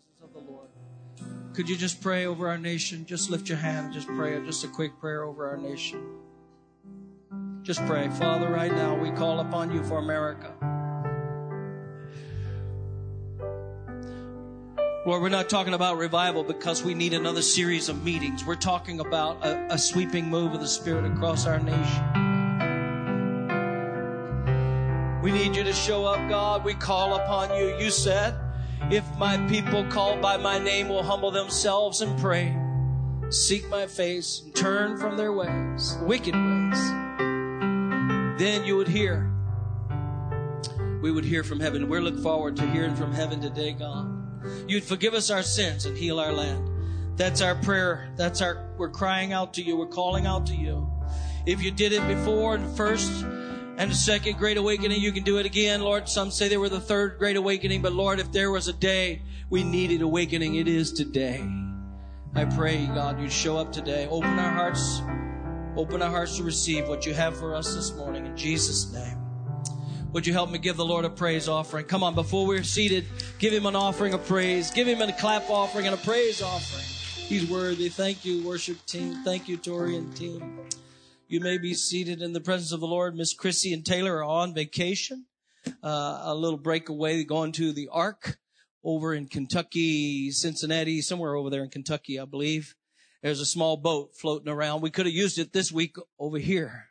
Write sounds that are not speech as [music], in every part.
presence of the Lord. Could you just pray over our nation? Just lift your hand just pray, just a quick prayer over our nation. Just pray. Father, right now we call upon you for America. Lord, we're not talking about revival because we need another series of meetings. We're talking about a, a sweeping move of the Spirit across our nation. We need you to show up, God. We call upon you. You said, if my people called by my name will humble themselves and pray, seek my face, and turn from their ways, wicked ways, then you would hear. We would hear from heaven. We're looking forward to hearing from heaven today, God. You'd forgive us our sins and heal our land. That's our prayer. That's our, we're crying out to you. We're calling out to you. If you did it before and first, and the second great awakening, you can do it again. Lord, some say they were the third great awakening, but Lord, if there was a day we needed awakening, it is today. I pray, God, you'd show up today. Open our hearts, open our hearts to receive what you have for us this morning in Jesus' name. Would you help me give the Lord a praise offering? Come on, before we're seated, give him an offering of praise. Give him a clap offering and a praise offering. He's worthy. Thank you, worship team. Thank you, Tori and team. You may be seated in the presence of the Lord. Miss Chrissy and Taylor are on vacation. Uh, a little breakaway going to the Ark over in Kentucky, Cincinnati, somewhere over there in Kentucky, I believe. There's a small boat floating around. We could have used it this week over here.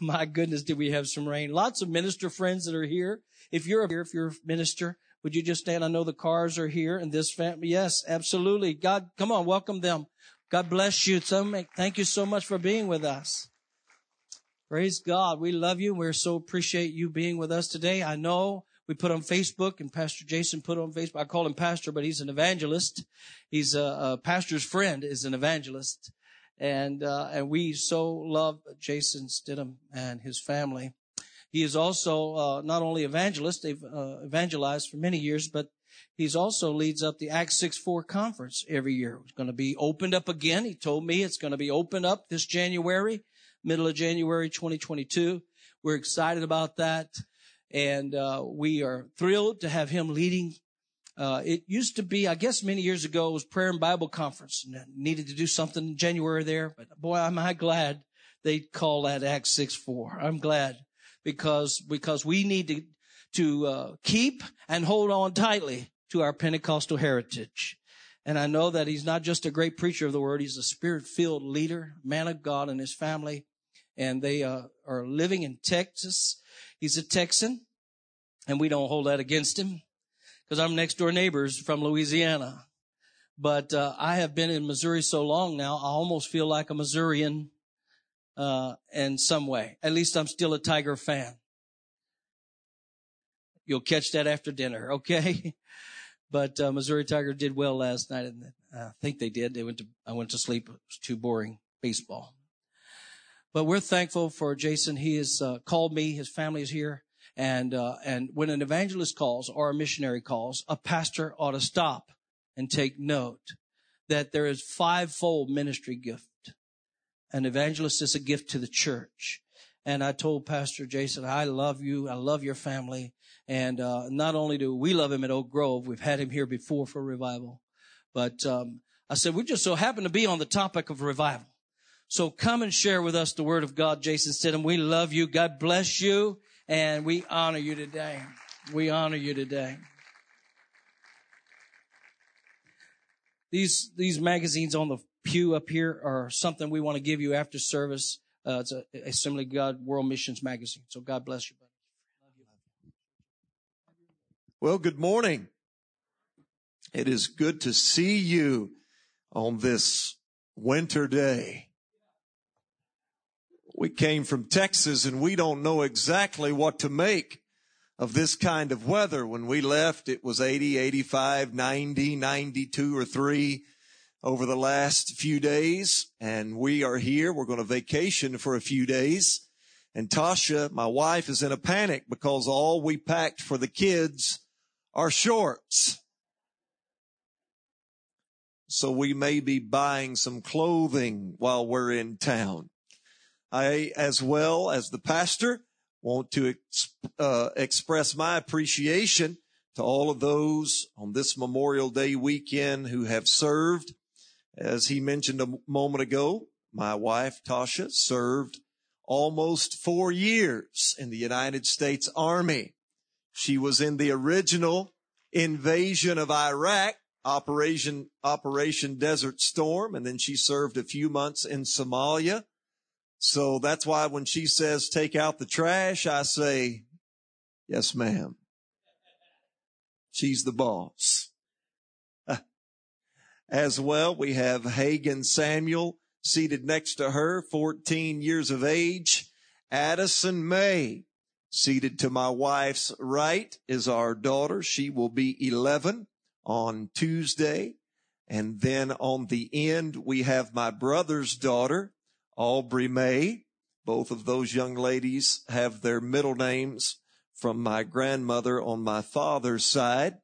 My goodness, did we have some rain? Lots of minister friends that are here. If you're here, if you're a minister, would you just stand? I know the cars are here and this family. Yes, absolutely. God, come on, welcome them. God bless you. Thank you so much for being with us. Praise God. We love you. We're so appreciate you being with us today. I know we put on Facebook and Pastor Jason put on Facebook. I call him pastor, but he's an evangelist. He's a, a pastor's friend is an evangelist. And, uh, and we so love Jason Stidham and his family. He is also, uh, not only evangelist, they've, uh, evangelized for many years, but He's also leads up the Acts 6-4 conference every year. It's going to be opened up again. He told me it's going to be opened up this January, middle of January 2022. We're excited about that. And, uh, we are thrilled to have him leading. Uh, it used to be, I guess many years ago, it was prayer and Bible conference and needed to do something in January there. But boy, am I glad they call that Acts 6-4. I'm glad because, because we need to, to, uh, keep and hold on tightly to our Pentecostal heritage. And I know that he's not just a great preacher of the word, he's a spirit filled leader, man of God and his family. And they uh, are living in Texas. He's a Texan, and we don't hold that against him because I'm next door neighbors from Louisiana. But uh, I have been in Missouri so long now, I almost feel like a Missourian uh, in some way. At least I'm still a Tiger fan. You'll catch that after dinner, [laughs] okay? But uh, Missouri Tiger did well last night, and uh, I think they did. They went to I went to sleep. It was too boring baseball. But we're thankful for Jason. He has uh, called me. His family is here, and uh, and when an evangelist calls or a missionary calls, a pastor ought to stop and take note that there is fivefold ministry gift. An evangelist is a gift to the church. And I told Pastor Jason, I love you. I love your family. And uh, not only do we love him at Oak Grove, we've had him here before for revival, but um, I said we just so happen to be on the topic of revival. So come and share with us the word of God, Jason Stidham. We love you. God bless you. And we honor you today. We honor you today. These, these magazines on the pew up here or something we want to give you after service. Uh, it's a Assembly God World Missions magazine. So God bless you. Buddy. Well, good morning. It is good to see you on this winter day. We came from Texas and we don't know exactly what to make of this kind of weather. When we left, it was 80, 85, 90, 92 or 3 over the last few days. And we are here. We're going to vacation for a few days. And Tasha, my wife, is in a panic because all we packed for the kids are shorts. So we may be buying some clothing while we're in town. I, as well as the pastor, want to uh, express my appreciation to all of those on this Memorial Day weekend who have served. As he mentioned a moment ago, my wife Tasha served almost four years in the United States Army. She was in the original invasion of Iraq, Operation, Operation Desert Storm, and then she served a few months in Somalia. So that's why when she says take out the trash, I say, yes, ma'am. She's the boss. As well, we have Hagen Samuel seated next to her, 14 years of age. Addison May, seated to my wife's right, is our daughter. She will be 11 on Tuesday. And then on the end, we have my brother's daughter, Aubrey May. Both of those young ladies have their middle names from my grandmother on my father's side.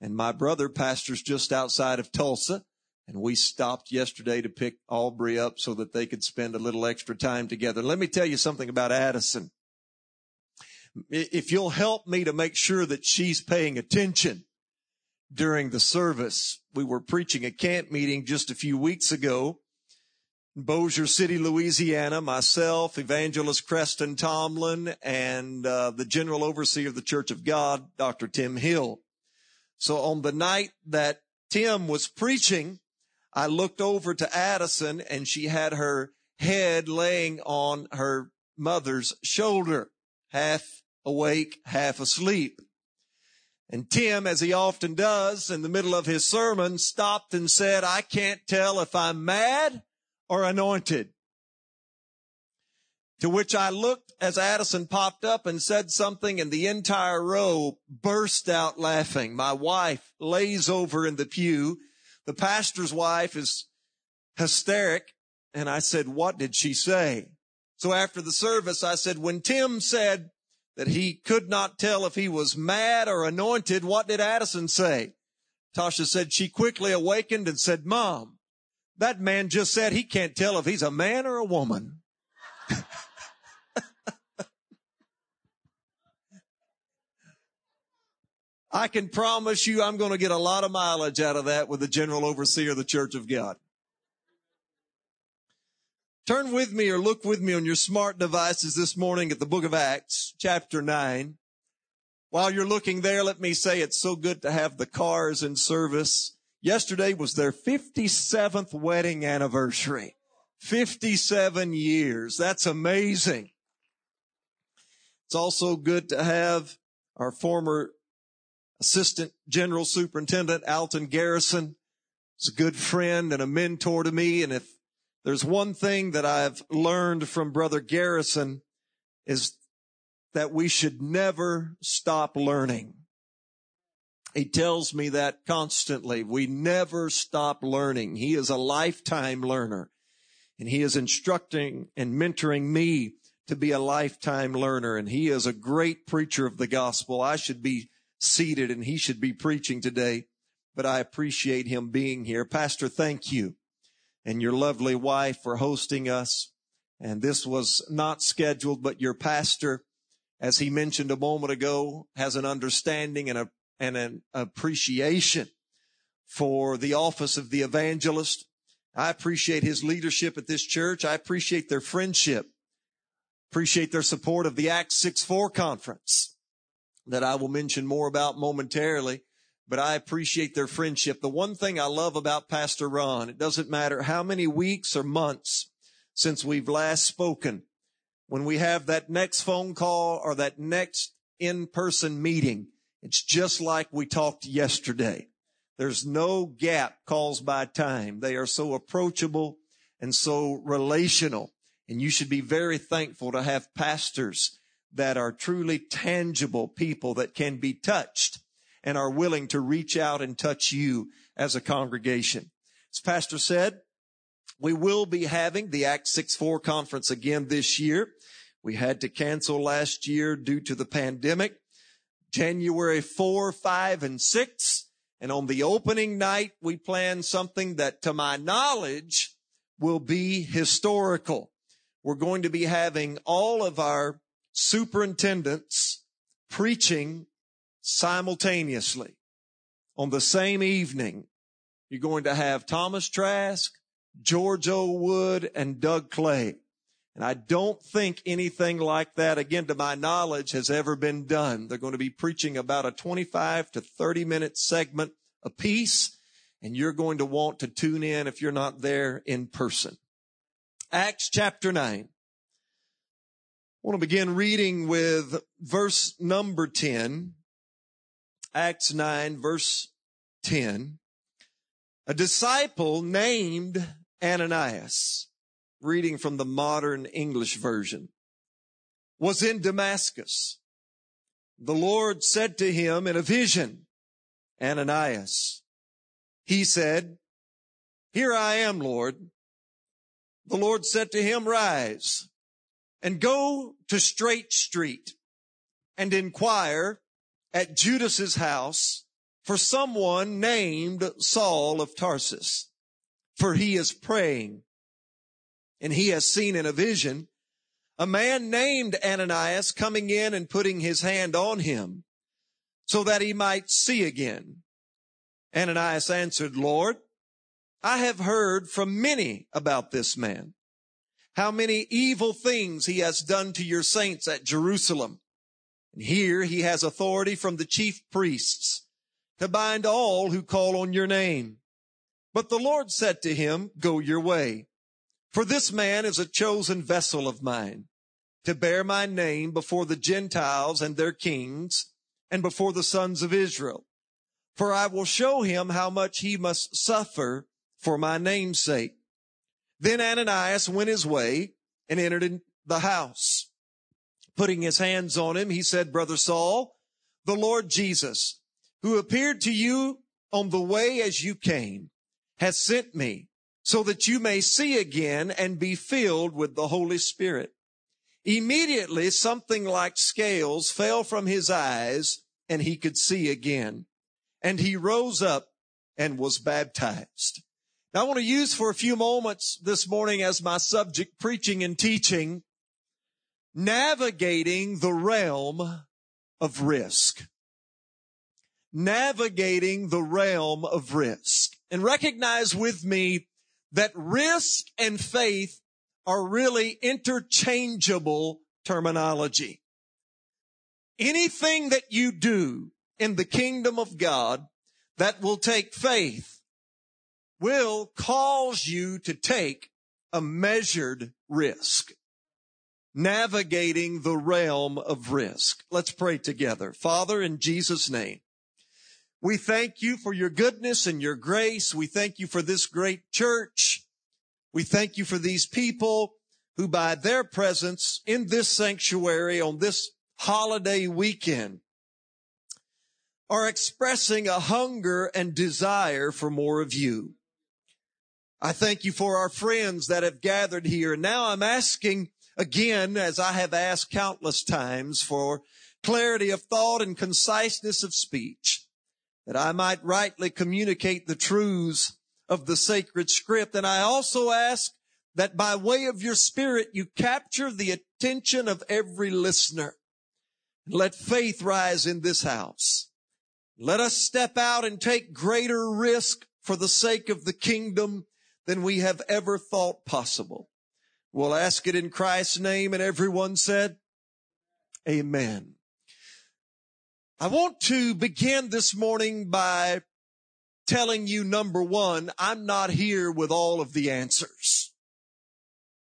And my brother pastors just outside of Tulsa. And we stopped yesterday to pick Aubrey up so that they could spend a little extra time together. Let me tell you something about Addison. If you'll help me to make sure that she's paying attention during the service, we were preaching a camp meeting just a few weeks ago in Bossier City, Louisiana, myself, Evangelist Creston Tomlin, and uh, the General Overseer of the Church of God, Dr. Tim Hill. So on the night that Tim was preaching, I looked over to Addison and she had her head laying on her mother's shoulder, half awake, half asleep. And Tim, as he often does in the middle of his sermon, stopped and said, I can't tell if I'm mad or anointed. To which I looked as Addison popped up and said something and the entire row burst out laughing. My wife lays over in the pew. The pastor's wife is hysteric. And I said, what did she say? So after the service, I said, when Tim said that he could not tell if he was mad or anointed, what did Addison say? Tasha said she quickly awakened and said, mom, that man just said he can't tell if he's a man or a woman. I can promise you I'm going to get a lot of mileage out of that with the general overseer of the church of God. Turn with me or look with me on your smart devices this morning at the book of Acts, chapter 9. While you're looking there, let me say it's so good to have the cars in service. Yesterday was their 57th wedding anniversary. 57 years. That's amazing. It's also good to have our former assistant general superintendent, Alton Garrison. is a good friend and a mentor to me. And if there's one thing that I've learned from brother Garrison is that we should never stop learning. He tells me that constantly. We never stop learning. He is a lifetime learner and he is instructing and mentoring me to be a lifetime learner. And he is a great preacher of the gospel. I should be seated and he should be preaching today, but I appreciate him being here. Pastor, thank you and your lovely wife for hosting us. And this was not scheduled, but your pastor, as he mentioned a moment ago, has an understanding and a and an appreciation for the office of the evangelist. I appreciate his leadership at this church. I appreciate their friendship. Appreciate their support of the Acts 6-4 conference that I will mention more about momentarily, but I appreciate their friendship. The one thing I love about Pastor Ron, it doesn't matter how many weeks or months since we've last spoken, when we have that next phone call or that next in-person meeting, it's just like we talked yesterday. There's no gap caused by time. They are so approachable and so relational. And you should be very thankful to have pastors that are truly tangible people that can be touched and are willing to reach out and touch you as a congregation. As Pastor said, we will be having the Act 6-4 conference again this year. We had to cancel last year due to the pandemic. January 4, 5, and 6. And on the opening night, we plan something that to my knowledge will be historical. We're going to be having all of our superintendents preaching simultaneously on the same evening. You're going to have Thomas Trask, George O. Wood, and Doug Clay. And I don't think anything like that, again, to my knowledge, has ever been done. They're going to be preaching about a 25 to 30 minute segment apiece, and you're going to want to tune in if you're not there in person. Acts chapter 9. I want to begin reading with verse number 10. Acts 9, verse 10. A disciple named Ananias reading from the modern English version, was in Damascus. The Lord said to him in a vision, Ananias. He said, Here I am, Lord. The Lord said to him, Rise and go to Straight Street and inquire at Judas's house for someone named Saul of Tarsus, for he is praying and he has seen in a vision a man named Ananias coming in and putting his hand on him so that he might see again. Ananias answered, Lord, I have heard from many about this man, how many evil things he has done to your saints at Jerusalem. And here he has authority from the chief priests to bind all who call on your name. But the Lord said to him, go your way. For this man is a chosen vessel of mine to bear my name before the Gentiles and their kings and before the sons of Israel. For I will show him how much he must suffer for my name's sake. Then Ananias went his way and entered the house. Putting his hands on him, he said, Brother Saul, the Lord Jesus, who appeared to you on the way as you came, has sent me so that you may see again and be filled with the Holy Spirit. Immediately something like scales fell from his eyes and he could see again. And he rose up and was baptized. Now I want to use for a few moments this morning as my subject, preaching and teaching, navigating the realm of risk. Navigating the realm of risk. And recognize with me that risk and faith are really interchangeable terminology. Anything that you do in the kingdom of God that will take faith will cause you to take a measured risk. Navigating the realm of risk. Let's pray together. Father, in Jesus' name, we thank you for your goodness and your grace. We thank you for this great church. We thank you for these people who by their presence in this sanctuary on this holiday weekend are expressing a hunger and desire for more of you. I thank you for our friends that have gathered here. Now I'm asking again, as I have asked countless times, for clarity of thought and conciseness of speech that I might rightly communicate the truths of the sacred script. And I also ask that by way of your spirit, you capture the attention of every listener. Let faith rise in this house. Let us step out and take greater risk for the sake of the kingdom than we have ever thought possible. We'll ask it in Christ's name and everyone said, Amen. I want to begin this morning by telling you number one, I'm not here with all of the answers.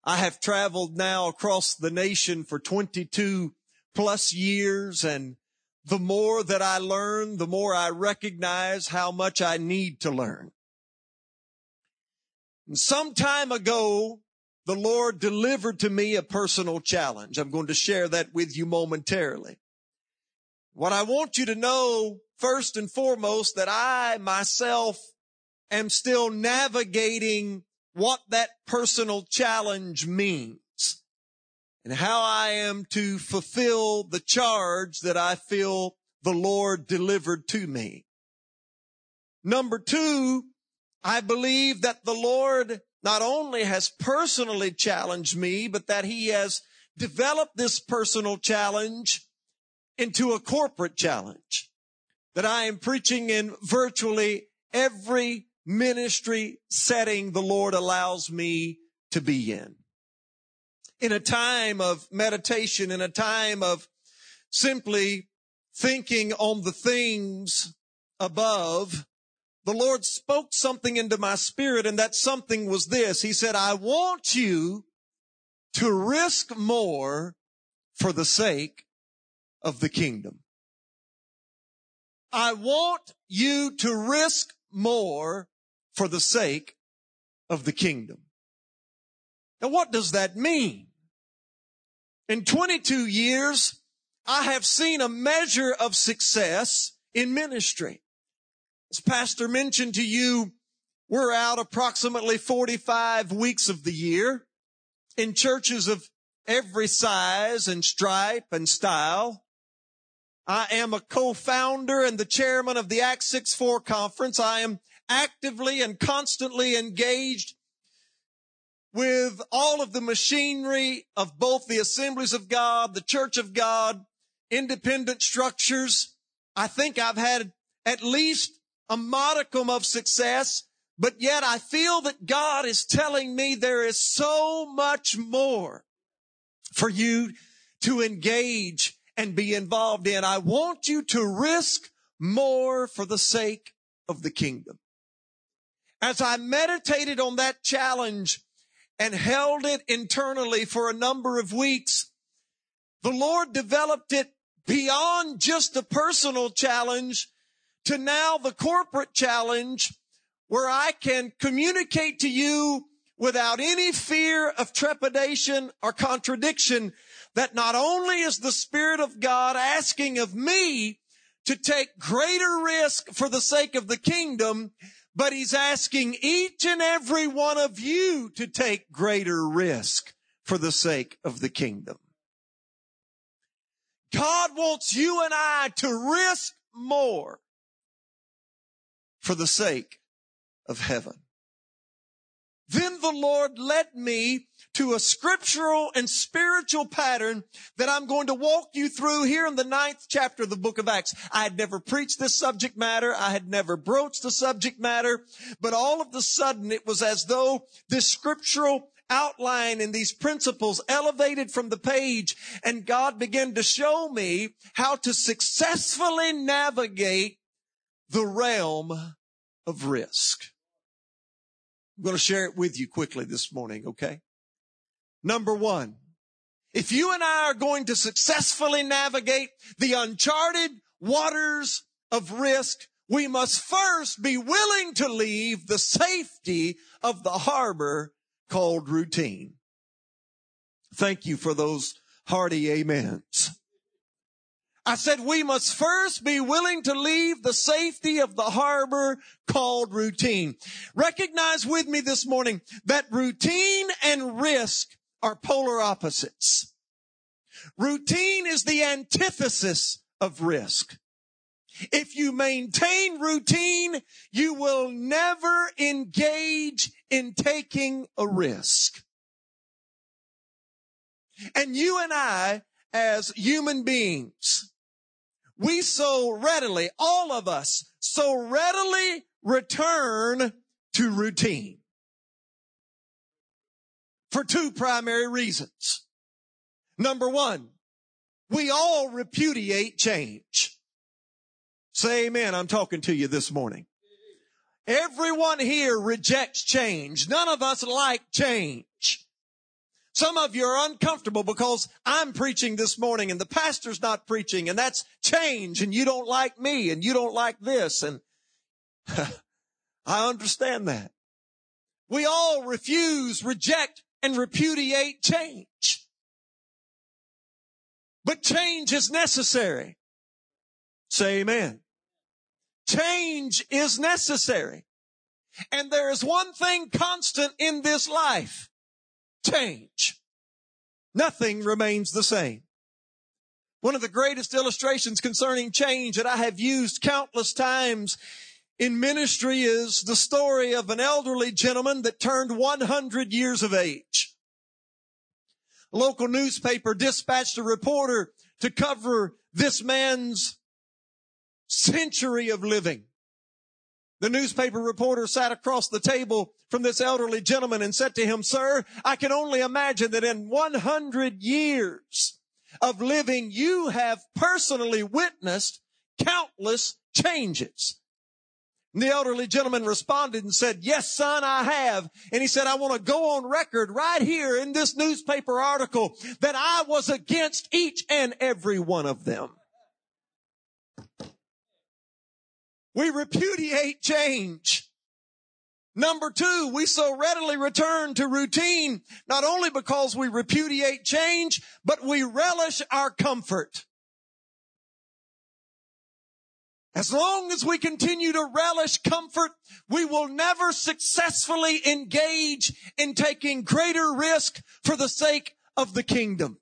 I have traveled now across the nation for 22 plus years and the more that I learn, the more I recognize how much I need to learn. Some time ago, the Lord delivered to me a personal challenge. I'm going to share that with you momentarily. What I want you to know first and foremost that I myself am still navigating what that personal challenge means and how I am to fulfill the charge that I feel the Lord delivered to me. Number two, I believe that the Lord not only has personally challenged me, but that he has developed this personal challenge into a corporate challenge. that I am preaching in virtually every ministry setting the Lord allows me to be in. In a time of meditation, in a time of simply thinking on the things above, the Lord spoke something into my spirit and that something was this. He said, I want you to risk more for the sake of the kingdom. I want you to risk more for the sake of the kingdom. Now what does that mean? In 22 years, I have seen a measure of success in ministry. As Pastor mentioned to you, we're out approximately 45 weeks of the year in churches of every size and stripe and style. I am a co-founder and the chairman of the Act 6-4 conference. I am actively and constantly engaged with all of the machinery of both the assemblies of God, the church of God, independent structures. I think I've had at least a modicum of success, but yet I feel that God is telling me there is so much more for you to engage and be involved in. I want you to risk more for the sake of the kingdom. As I meditated on that challenge and held it internally for a number of weeks, the Lord developed it beyond just a personal challenge to now the corporate challenge where I can communicate to you without any fear of trepidation or contradiction that not only is the Spirit of God asking of me to take greater risk for the sake of the kingdom, but He's asking each and every one of you to take greater risk for the sake of the kingdom. God wants you and I to risk more for the sake of heaven. Then the Lord led me to a scriptural and spiritual pattern that I'm going to walk you through here in the ninth chapter of the book of Acts. I had never preached this subject matter. I had never broached the subject matter, but all of a sudden it was as though this scriptural outline and these principles elevated from the page and God began to show me how to successfully navigate the realm of risk. I'm going to share it with you quickly this morning, okay? Number one, if you and I are going to successfully navigate the uncharted waters of risk, we must first be willing to leave the safety of the harbor called routine. Thank you for those hearty amens. I said we must first be willing to leave the safety of the harbor called routine. Recognize with me this morning that routine and risk are polar opposites. Routine is the antithesis of risk. If you maintain routine, you will never engage in taking a risk. And you and I, as human beings, we so readily, all of us, so readily return to routine. For two primary reasons. Number one, we all repudiate change. Say amen. I'm talking to you this morning. Everyone here rejects change. None of us like change. Some of you are uncomfortable because I'm preaching this morning and the pastor's not preaching and that's change and you don't like me and you don't like this and [laughs] I understand that. We all refuse, reject, and repudiate change. But change is necessary. Say amen. Change is necessary. And there is one thing constant in this life change. Nothing remains the same. One of the greatest illustrations concerning change that I have used countless times in ministry is the story of an elderly gentleman that turned 100 years of age. A local newspaper dispatched a reporter to cover this man's century of living. The newspaper reporter sat across the table from this elderly gentleman and said to him, sir, I can only imagine that in 100 years of living, you have personally witnessed countless changes. And the elderly gentleman responded and said, yes, son, I have. And he said, I want to go on record right here in this newspaper article that I was against each and every one of them. We repudiate change. Number two, we so readily return to routine, not only because we repudiate change, but we relish our comfort. As long as we continue to relish comfort, we will never successfully engage in taking greater risk for the sake of the kingdom.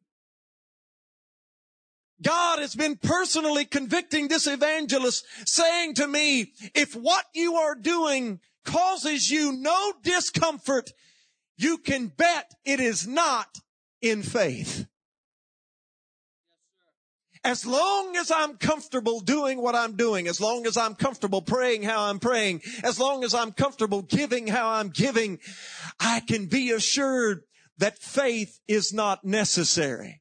God has been personally convicting this evangelist saying to me, if what you are doing causes you no discomfort, you can bet it is not in faith. As long as I'm comfortable doing what I'm doing, as long as I'm comfortable praying how I'm praying, as long as I'm comfortable giving how I'm giving, I can be assured that faith is not necessary.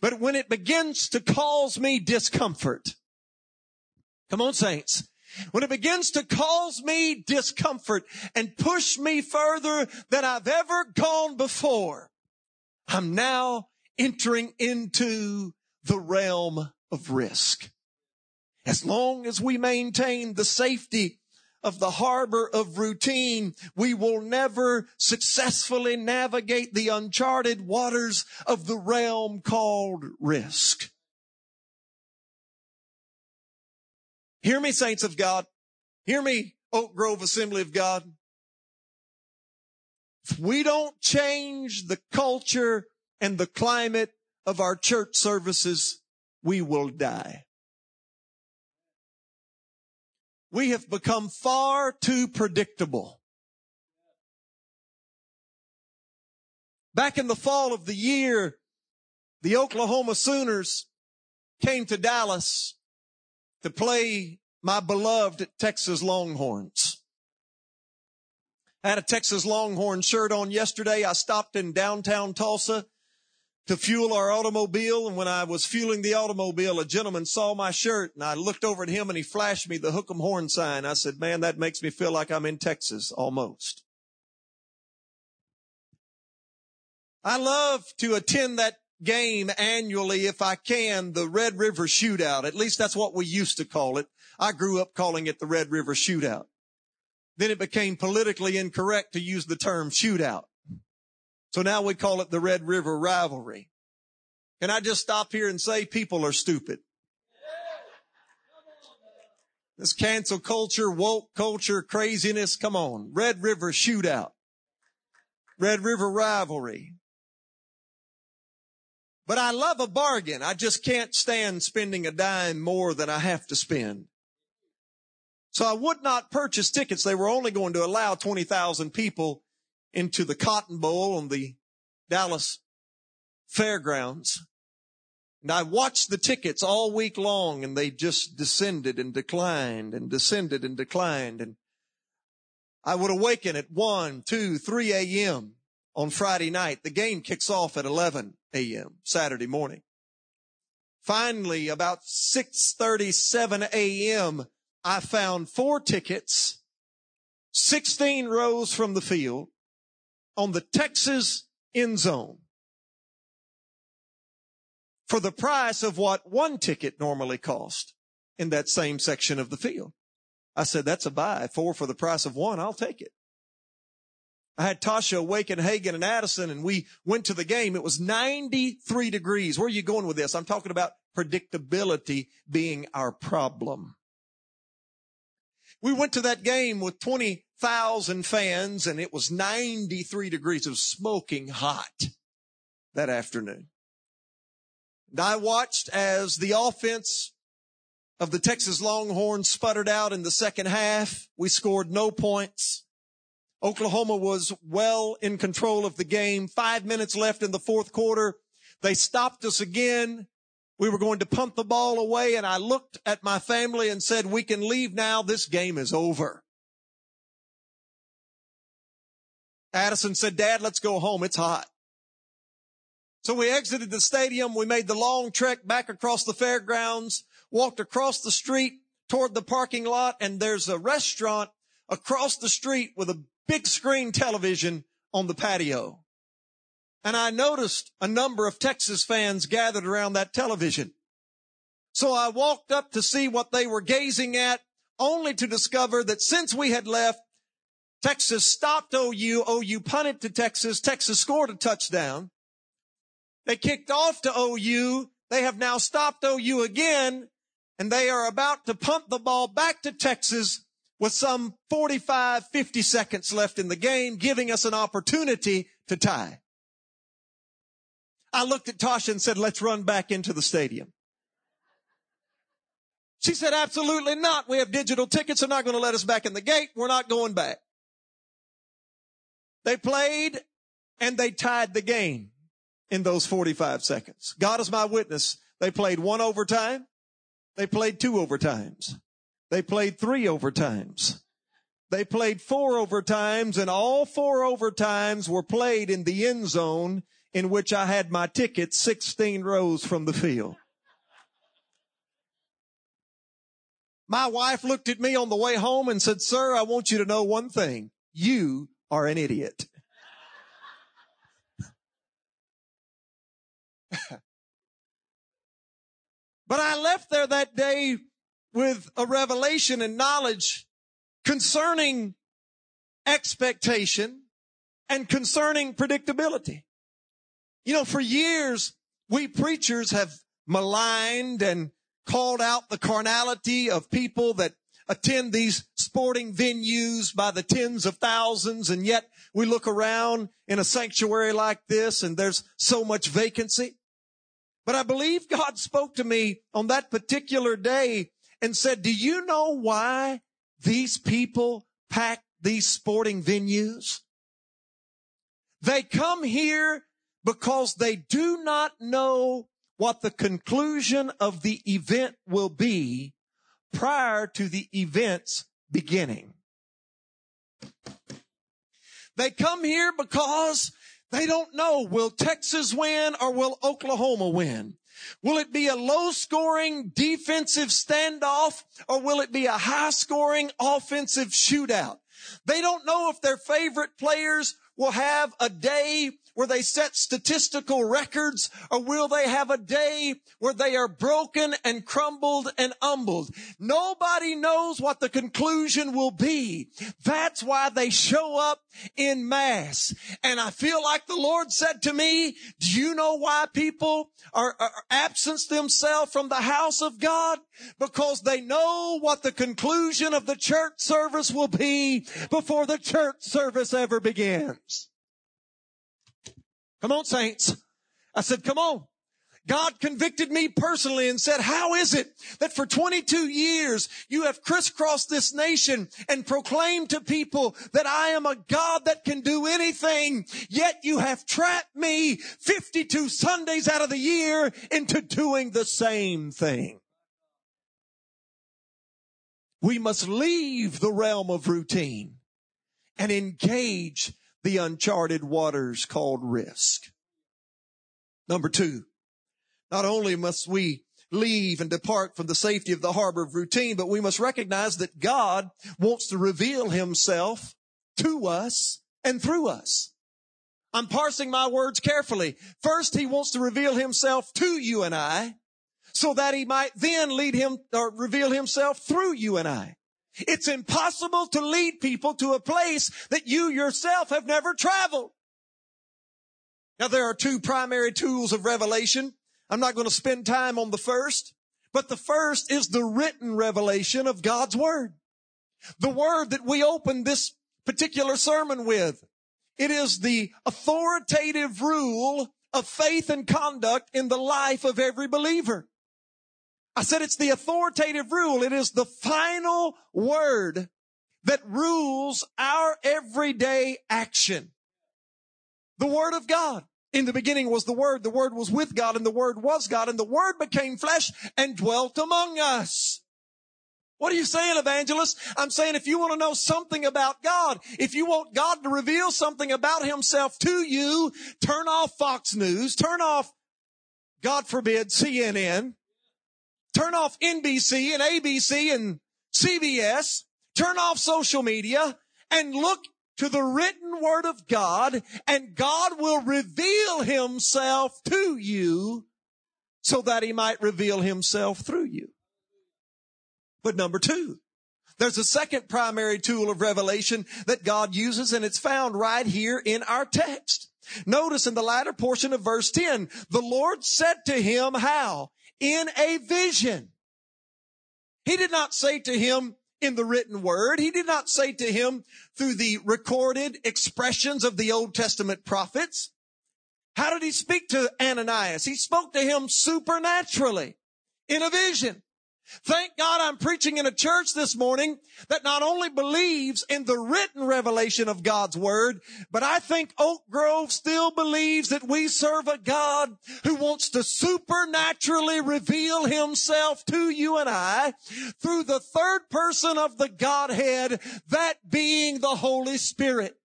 But when it begins to cause me discomfort, come on saints, when it begins to cause me discomfort and push me further than I've ever gone before, I'm now entering into the realm of risk. As long as we maintain the safety of the harbor of routine, we will never successfully navigate the uncharted waters of the realm called risk. Hear me, saints of God. Hear me, Oak Grove Assembly of God. If we don't change the culture and the climate of our church services, we will die. We have become far too predictable. Back in the fall of the year, the Oklahoma Sooners came to Dallas to play my beloved Texas Longhorns. I had a Texas Longhorn shirt on yesterday. I stopped in downtown Tulsa to fuel our automobile. And when I was fueling the automobile, a gentleman saw my shirt and I looked over at him and he flashed me the hook 'em horn sign. I said, man, that makes me feel like I'm in Texas almost. I love to attend that game annually if I can, the Red River Shootout. At least that's what we used to call it. I grew up calling it the Red River Shootout. Then it became politically incorrect to use the term shootout. So now we call it the Red River rivalry. Can I just stop here and say people are stupid? This cancel culture, woke culture, craziness, come on. Red River shootout. Red River rivalry. But I love a bargain. I just can't stand spending a dime more than I have to spend. So I would not purchase tickets. They were only going to allow 20,000 people into the Cotton Bowl on the Dallas fairgrounds. And I watched the tickets all week long and they just descended and declined and descended and declined. And I would awaken at 1, 2, 3 a.m. on Friday night. The game kicks off at 11 a.m. Saturday morning. Finally, about 6.37 a.m., I found four tickets, 16 rows from the field, on the Texas end zone for the price of what one ticket normally cost in that same section of the field. I said, that's a buy. Four for the price of one. I'll take it. I had Tasha Waken, Hagen, and Addison, and we went to the game. It was 93 degrees. Where are you going with this? I'm talking about predictability being our problem. We went to that game with 20,000 fans and it was 93 degrees of smoking hot that afternoon. And I watched as the offense of the Texas Longhorns sputtered out in the second half. We scored no points. Oklahoma was well in control of the game. Five minutes left in the fourth quarter. They stopped us again We were going to punt the ball away and I looked at my family and said, we can leave now. This game is over. Addison said, dad, let's go home. It's hot. So we exited the stadium. We made the long trek back across the fairgrounds, walked across the street toward the parking lot, and there's a restaurant across the street with a big screen television on the patio. And I noticed a number of Texas fans gathered around that television. So I walked up to see what they were gazing at, only to discover that since we had left, Texas stopped OU, OU punted to Texas, Texas scored a touchdown. They kicked off to OU. They have now stopped OU again, and they are about to punt the ball back to Texas with some 45, 50 seconds left in the game, giving us an opportunity to tie. I looked at Tasha and said, let's run back into the stadium. She said, absolutely not. We have digital tickets. They're not going to let us back in the gate. We're not going back. They played and they tied the game in those 45 seconds. God is my witness. They played one overtime. They played two overtimes. They played three overtimes. They played four overtimes and all four overtimes were played in the end zone in which I had my ticket 16 rows from the field. My wife looked at me on the way home and said, sir, I want you to know one thing. You are an idiot. [laughs] but I left there that day with a revelation and knowledge concerning expectation and concerning predictability. You know, for years, we preachers have maligned and called out the carnality of people that attend these sporting venues by the tens of thousands. And yet we look around in a sanctuary like this and there's so much vacancy. But I believe God spoke to me on that particular day and said, do you know why these people pack these sporting venues? They come here because they do not know what the conclusion of the event will be prior to the event's beginning. They come here because they don't know, will Texas win or will Oklahoma win? Will it be a low scoring defensive standoff or will it be a high scoring offensive shootout? They don't know if their favorite players will have a day where they set statistical records or will they have a day where they are broken and crumbled and humbled? Nobody knows what the conclusion will be. That's why they show up in mass. And I feel like the Lord said to me, do you know why people are, are absence themselves from the house of God? Because they know what the conclusion of the church service will be before the church service ever begins. Come on, saints. I said, come on. God convicted me personally and said, how is it that for 22 years you have crisscrossed this nation and proclaimed to people that I am a God that can do anything, yet you have trapped me 52 Sundays out of the year into doing the same thing? We must leave the realm of routine and engage the uncharted waters called risk. Number two, not only must we leave and depart from the safety of the harbor of routine, but we must recognize that God wants to reveal himself to us and through us. I'm parsing my words carefully. First, he wants to reveal himself to you and I so that he might then lead him or reveal himself through you and I. It's impossible to lead people to a place that you yourself have never traveled. Now there are two primary tools of revelation. I'm not going to spend time on the first, but the first is the written revelation of God's word. The word that we open this particular sermon with. It is the authoritative rule of faith and conduct in the life of every believer. I said it's the authoritative rule. It is the final word that rules our everyday action. The word of God. In the beginning was the Word, the Word was with God, and the Word was God, and the Word became flesh and dwelt among us. What are you saying, evangelist? I'm saying if you want to know something about God, if you want God to reveal something about himself to you, turn off Fox News, turn off, God forbid, CNN, turn off NBC and ABC and CBS, turn off social media and look to the written word of God and God will reveal himself to you so that he might reveal himself through you. But number two, there's a second primary tool of revelation that God uses and it's found right here in our text. Notice in the latter portion of verse 10, the Lord said to him, how? In a vision. He did not say to him in the written word. He did not say to him through the recorded expressions of the Old Testament prophets. How did he speak to Ananias? He spoke to him supernaturally in a vision. Thank God I'm preaching in a church this morning that not only believes in the written revelation of God's word, but I think Oak Grove still believes that we serve a God who wants to supernaturally reveal himself to you and I through the third person of the Godhead, that being the Holy Spirit.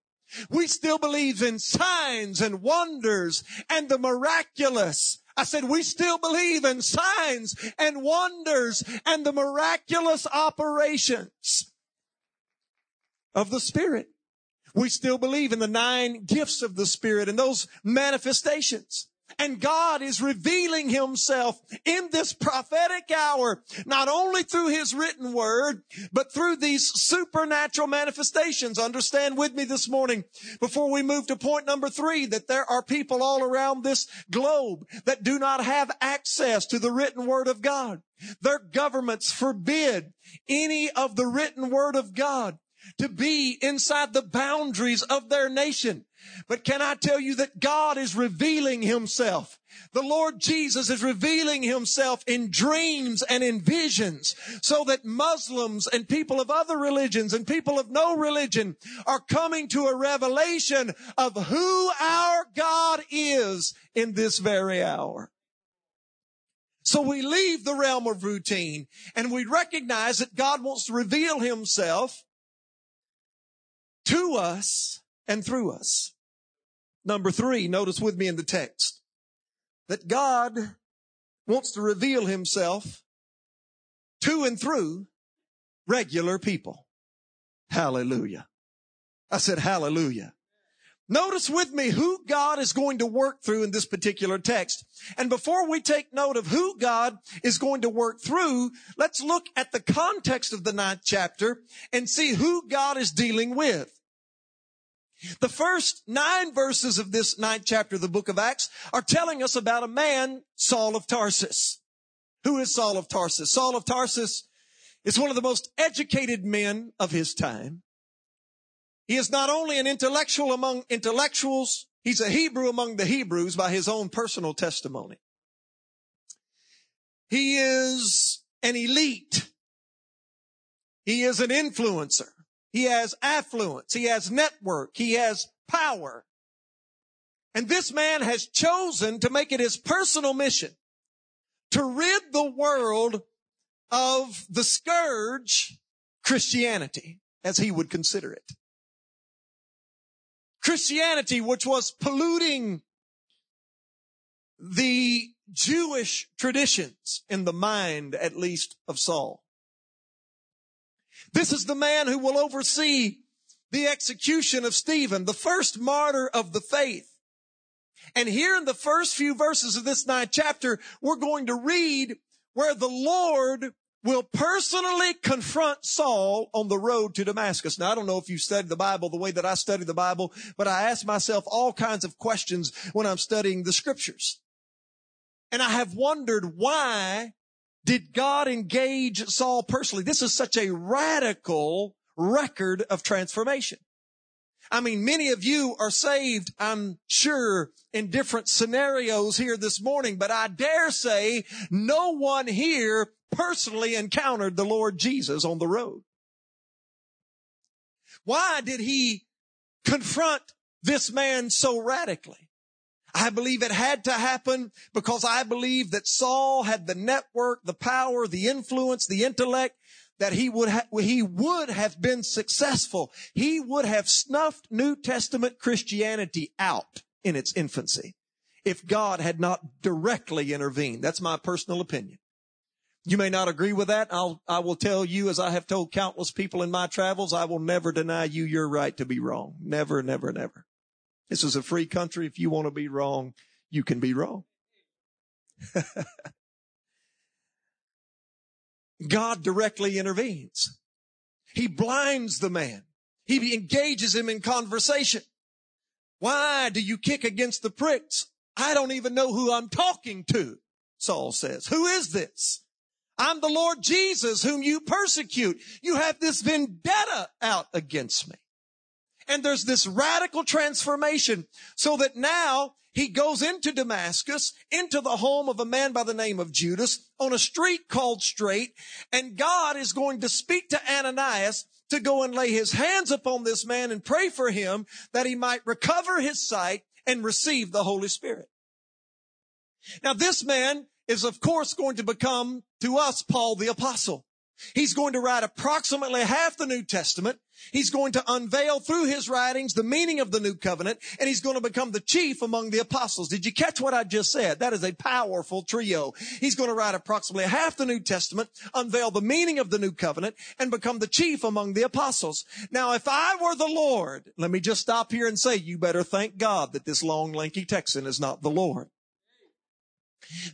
We still believe in signs and wonders and the miraculous. I said, we still believe in signs and wonders and the miraculous operations of the Spirit. We still believe in the nine gifts of the Spirit and those manifestations. And God is revealing himself in this prophetic hour, not only through his written word, but through these supernatural manifestations. Understand with me this morning before we move to point number three that there are people all around this globe that do not have access to the written word of God. Their governments forbid any of the written word of God to be inside the boundaries of their nation. But can I tell you that God is revealing himself? The Lord Jesus is revealing himself in dreams and in visions so that Muslims and people of other religions and people of no religion are coming to a revelation of who our God is in this very hour. So we leave the realm of routine and we recognize that God wants to reveal himself to us and through us. Number three, notice with me in the text that God wants to reveal himself to and through regular people. Hallelujah. I said hallelujah. Notice with me who God is going to work through in this particular text. And before we take note of who God is going to work through, let's look at the context of the ninth chapter and see who God is dealing with. The first nine verses of this ninth chapter of the book of Acts are telling us about a man, Saul of Tarsus. Who is Saul of Tarsus? Saul of Tarsus is one of the most educated men of his time. He is not only an intellectual among intellectuals, he's a Hebrew among the Hebrews by his own personal testimony. He is an elite. He is an influencer. He has affluence. He has network. He has power. And this man has chosen to make it his personal mission to rid the world of the scourge Christianity, as he would consider it. Christianity, which was polluting the Jewish traditions in the mind, at least, of Saul. This is the man who will oversee the execution of Stephen, the first martyr of the faith. And here in the first few verses of this ninth chapter, we're going to read where the Lord will personally confront Saul on the road to Damascus. Now, I don't know if you studied the Bible the way that I study the Bible, but I ask myself all kinds of questions when I'm studying the scriptures. And I have wondered why did God engage Saul personally? This is such a radical record of transformation. I mean, many of you are saved, I'm sure, in different scenarios here this morning, but I dare say no one here personally encountered the Lord Jesus on the road. Why did he confront this man so radically? I believe it had to happen because I believe that Saul had the network, the power, the influence, the intellect that he would ha- he would have been successful. He would have snuffed New Testament Christianity out in its infancy if God had not directly intervened. That's my personal opinion. You may not agree with that. I'll, I will tell you, as I have told countless people in my travels, I will never deny you your right to be wrong. Never, never, never. This is a free country. If you want to be wrong, you can be wrong. [laughs] God directly intervenes. He blinds the man. He engages him in conversation. Why do you kick against the pricks? I don't even know who I'm talking to, Saul says. Who is this? I'm the Lord Jesus whom you persecute. You have this vendetta out against me. And there's this radical transformation so that now he goes into Damascus, into the home of a man by the name of Judas on a street called Straight. And God is going to speak to Ananias to go and lay his hands upon this man and pray for him that he might recover his sight and receive the Holy Spirit. Now this man is of course going to become to us Paul the apostle. He's going to write approximately half the New Testament. He's going to unveil through his writings the meaning of the new covenant, and he's going to become the chief among the apostles. Did you catch what I just said? That is a powerful trio. He's going to write approximately half the New Testament, unveil the meaning of the new covenant, and become the chief among the apostles. Now, if I were the Lord, let me just stop here and say, you better thank God that this long, lanky Texan is not the Lord.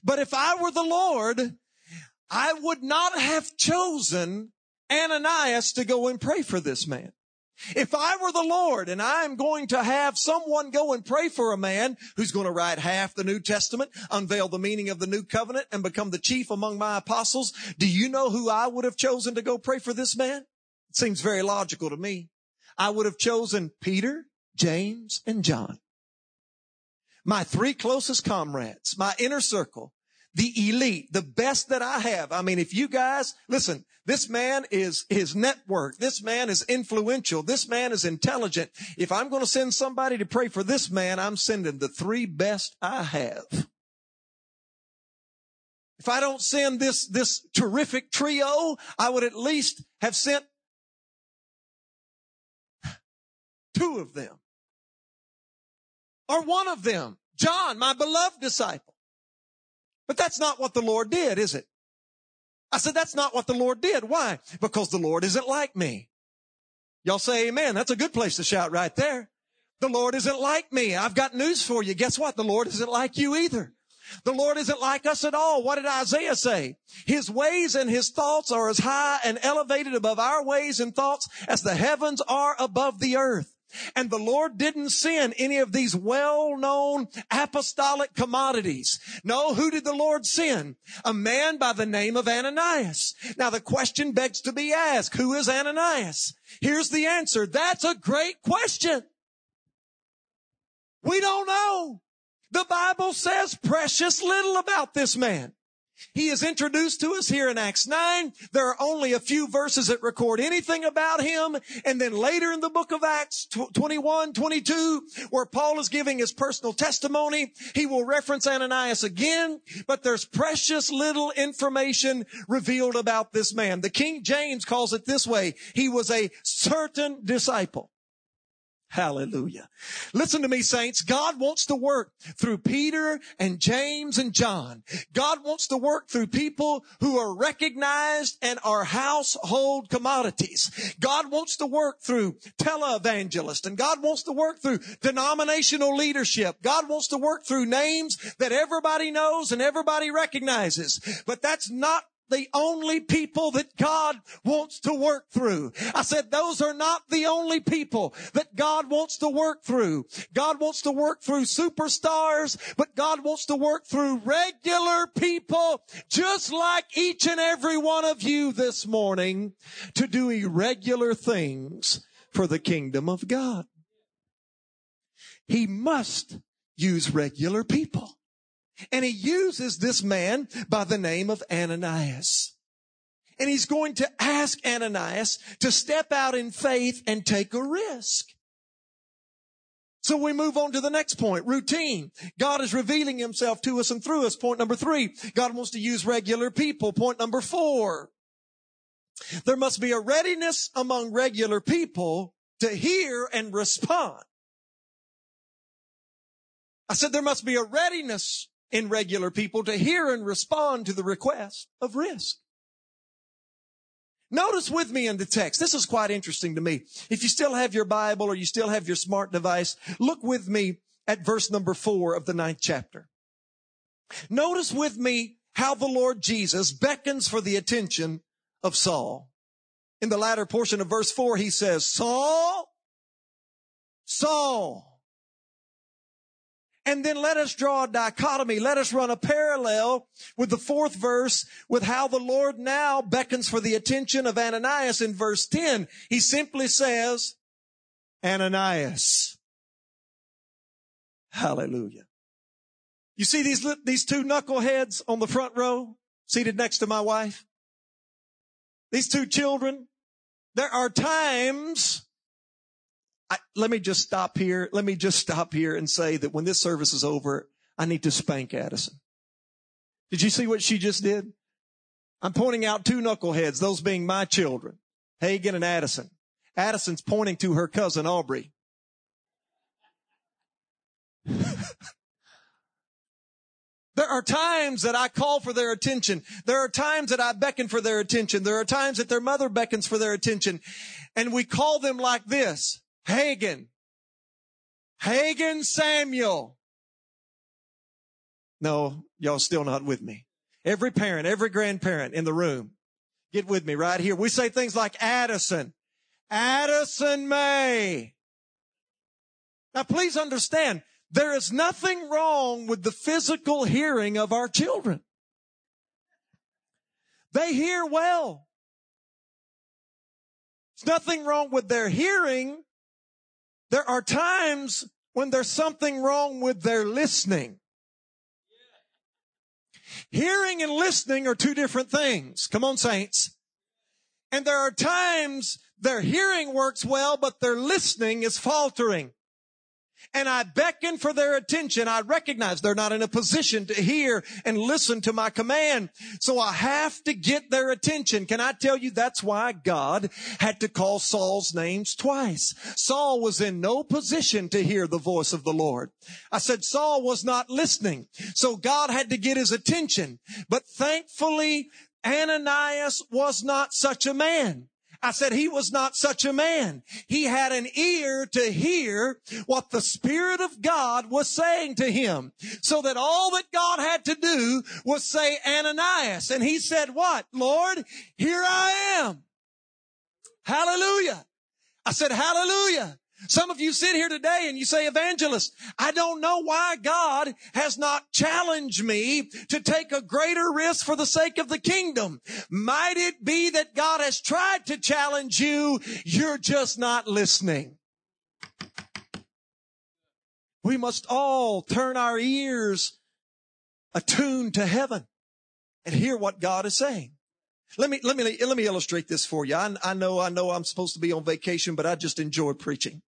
But if I were the Lord, I would not have chosen Ananias to go and pray for this man. If I were the Lord and I'm going to have someone go and pray for a man who's going to write half the New Testament, unveil the meaning of the new covenant and become the chief among my apostles, do you know who I would have chosen to go pray for this man? It seems very logical to me. I would have chosen Peter, James, and John. My three closest comrades, my inner circle, the elite, the best that I have. I mean, if you guys, listen, this man is his network. This man is influential. This man is intelligent. If I'm going to send somebody to pray for this man, I'm sending the three best I have. If I don't send this, this terrific trio, I would at least have sent two of them or one of them. John, my beloved disciple. But that's not what the Lord did, is it? I said, that's not what the Lord did. Why? Because the Lord isn't like me. Y'all say amen. That's a good place to shout right there. The Lord isn't like me. I've got news for you. Guess what? The Lord isn't like you either. The Lord isn't like us at all. What did Isaiah say? His ways and his thoughts are as high and elevated above our ways and thoughts as the heavens are above the earth. And the Lord didn't send any of these well-known apostolic commodities. No, who did the Lord send? A man by the name of Ananias. Now the question begs to be asked, who is Ananias? Here's the answer. That's a great question. We don't know. The Bible says precious little about this man. He is introduced to us here in Acts 9. There are only a few verses that record anything about him. And then later in the book of Acts 21, 22, where Paul is giving his personal testimony, he will reference Ananias again, but there's precious little information revealed about this man. The King James calls it this way. He was a certain disciple. Hallelujah. Listen to me, saints. God wants to work through Peter and James and John. God wants to work through people who are recognized and are household commodities. God wants to work through televangelists and God wants to work through denominational leadership. God wants to work through names that everybody knows and everybody recognizes. But that's not the only people that God wants to work through. I said those are not the only people that God wants to work through. God wants to work through superstars, but God wants to work through regular people just like each and every one of you this morning to do irregular things for the kingdom of God. He must use regular people. And he uses this man by the name of Ananias. And he's going to ask Ananias to step out in faith and take a risk. So we move on to the next point, routine. God is revealing himself to us and through us. Point number three, God wants to use regular people. Point number four, there must be a readiness among regular people to hear and respond. I said there must be a readiness in regular people to hear and respond to the request of risk. Notice with me in the text. This is quite interesting to me. If you still have your Bible or you still have your smart device, look with me at verse number four of the ninth chapter. Notice with me how the Lord Jesus beckons for the attention of Saul. In the latter portion of verse four, he says, Saul, Saul, and then let us draw a dichotomy. Let us run a parallel with the fourth verse with how the Lord now beckons for the attention of Ananias in verse 10. He simply says, Ananias. Hallelujah. You see these, these two knuckleheads on the front row seated next to my wife? These two children? There are times I, let me just stop here. Let me just stop here and say that when this service is over, I need to spank Addison. Did you see what she just did? I'm pointing out two knuckleheads, those being my children, Hagen and Addison. Addison's pointing to her cousin Aubrey. [laughs] There are times that I call for their attention. There are times that I beckon for their attention. There are times that their mother beckons for their attention. And we call them like this. Hagen. Hagen Samuel. No, y'all still not with me. Every parent, every grandparent in the room, get with me right here. We say things like Addison. Addison May. Now please understand, there is nothing wrong with the physical hearing of our children. They hear well. There's nothing wrong with their hearing. There are times when there's something wrong with their listening. Hearing and listening are two different things. Come on, saints. And there are times their hearing works well, but their listening is faltering and I beckon for their attention. I recognize they're not in a position to hear and listen to my command. So I have to get their attention. Can I tell you that's why God had to call Saul's names twice? Saul was in no position to hear the voice of the Lord. I said Saul was not listening. So God had to get his attention. But thankfully, Ananias was not such a man. I said he was not such a man. He had an ear to hear what the Spirit of God was saying to him. So that all that God had to do was say Ananias. And he said what? Lord, here I am. Hallelujah. I said, hallelujah. Some of you sit here today and you say, evangelist, I don't know why God has not challenged me to take a greater risk for the sake of the kingdom. Might it be that God has tried to challenge you? You're just not listening. We must all turn our ears attuned to heaven and hear what God is saying. Let me, let me, let me illustrate this for you. I, I know, I know I'm supposed to be on vacation, but I just enjoy preaching.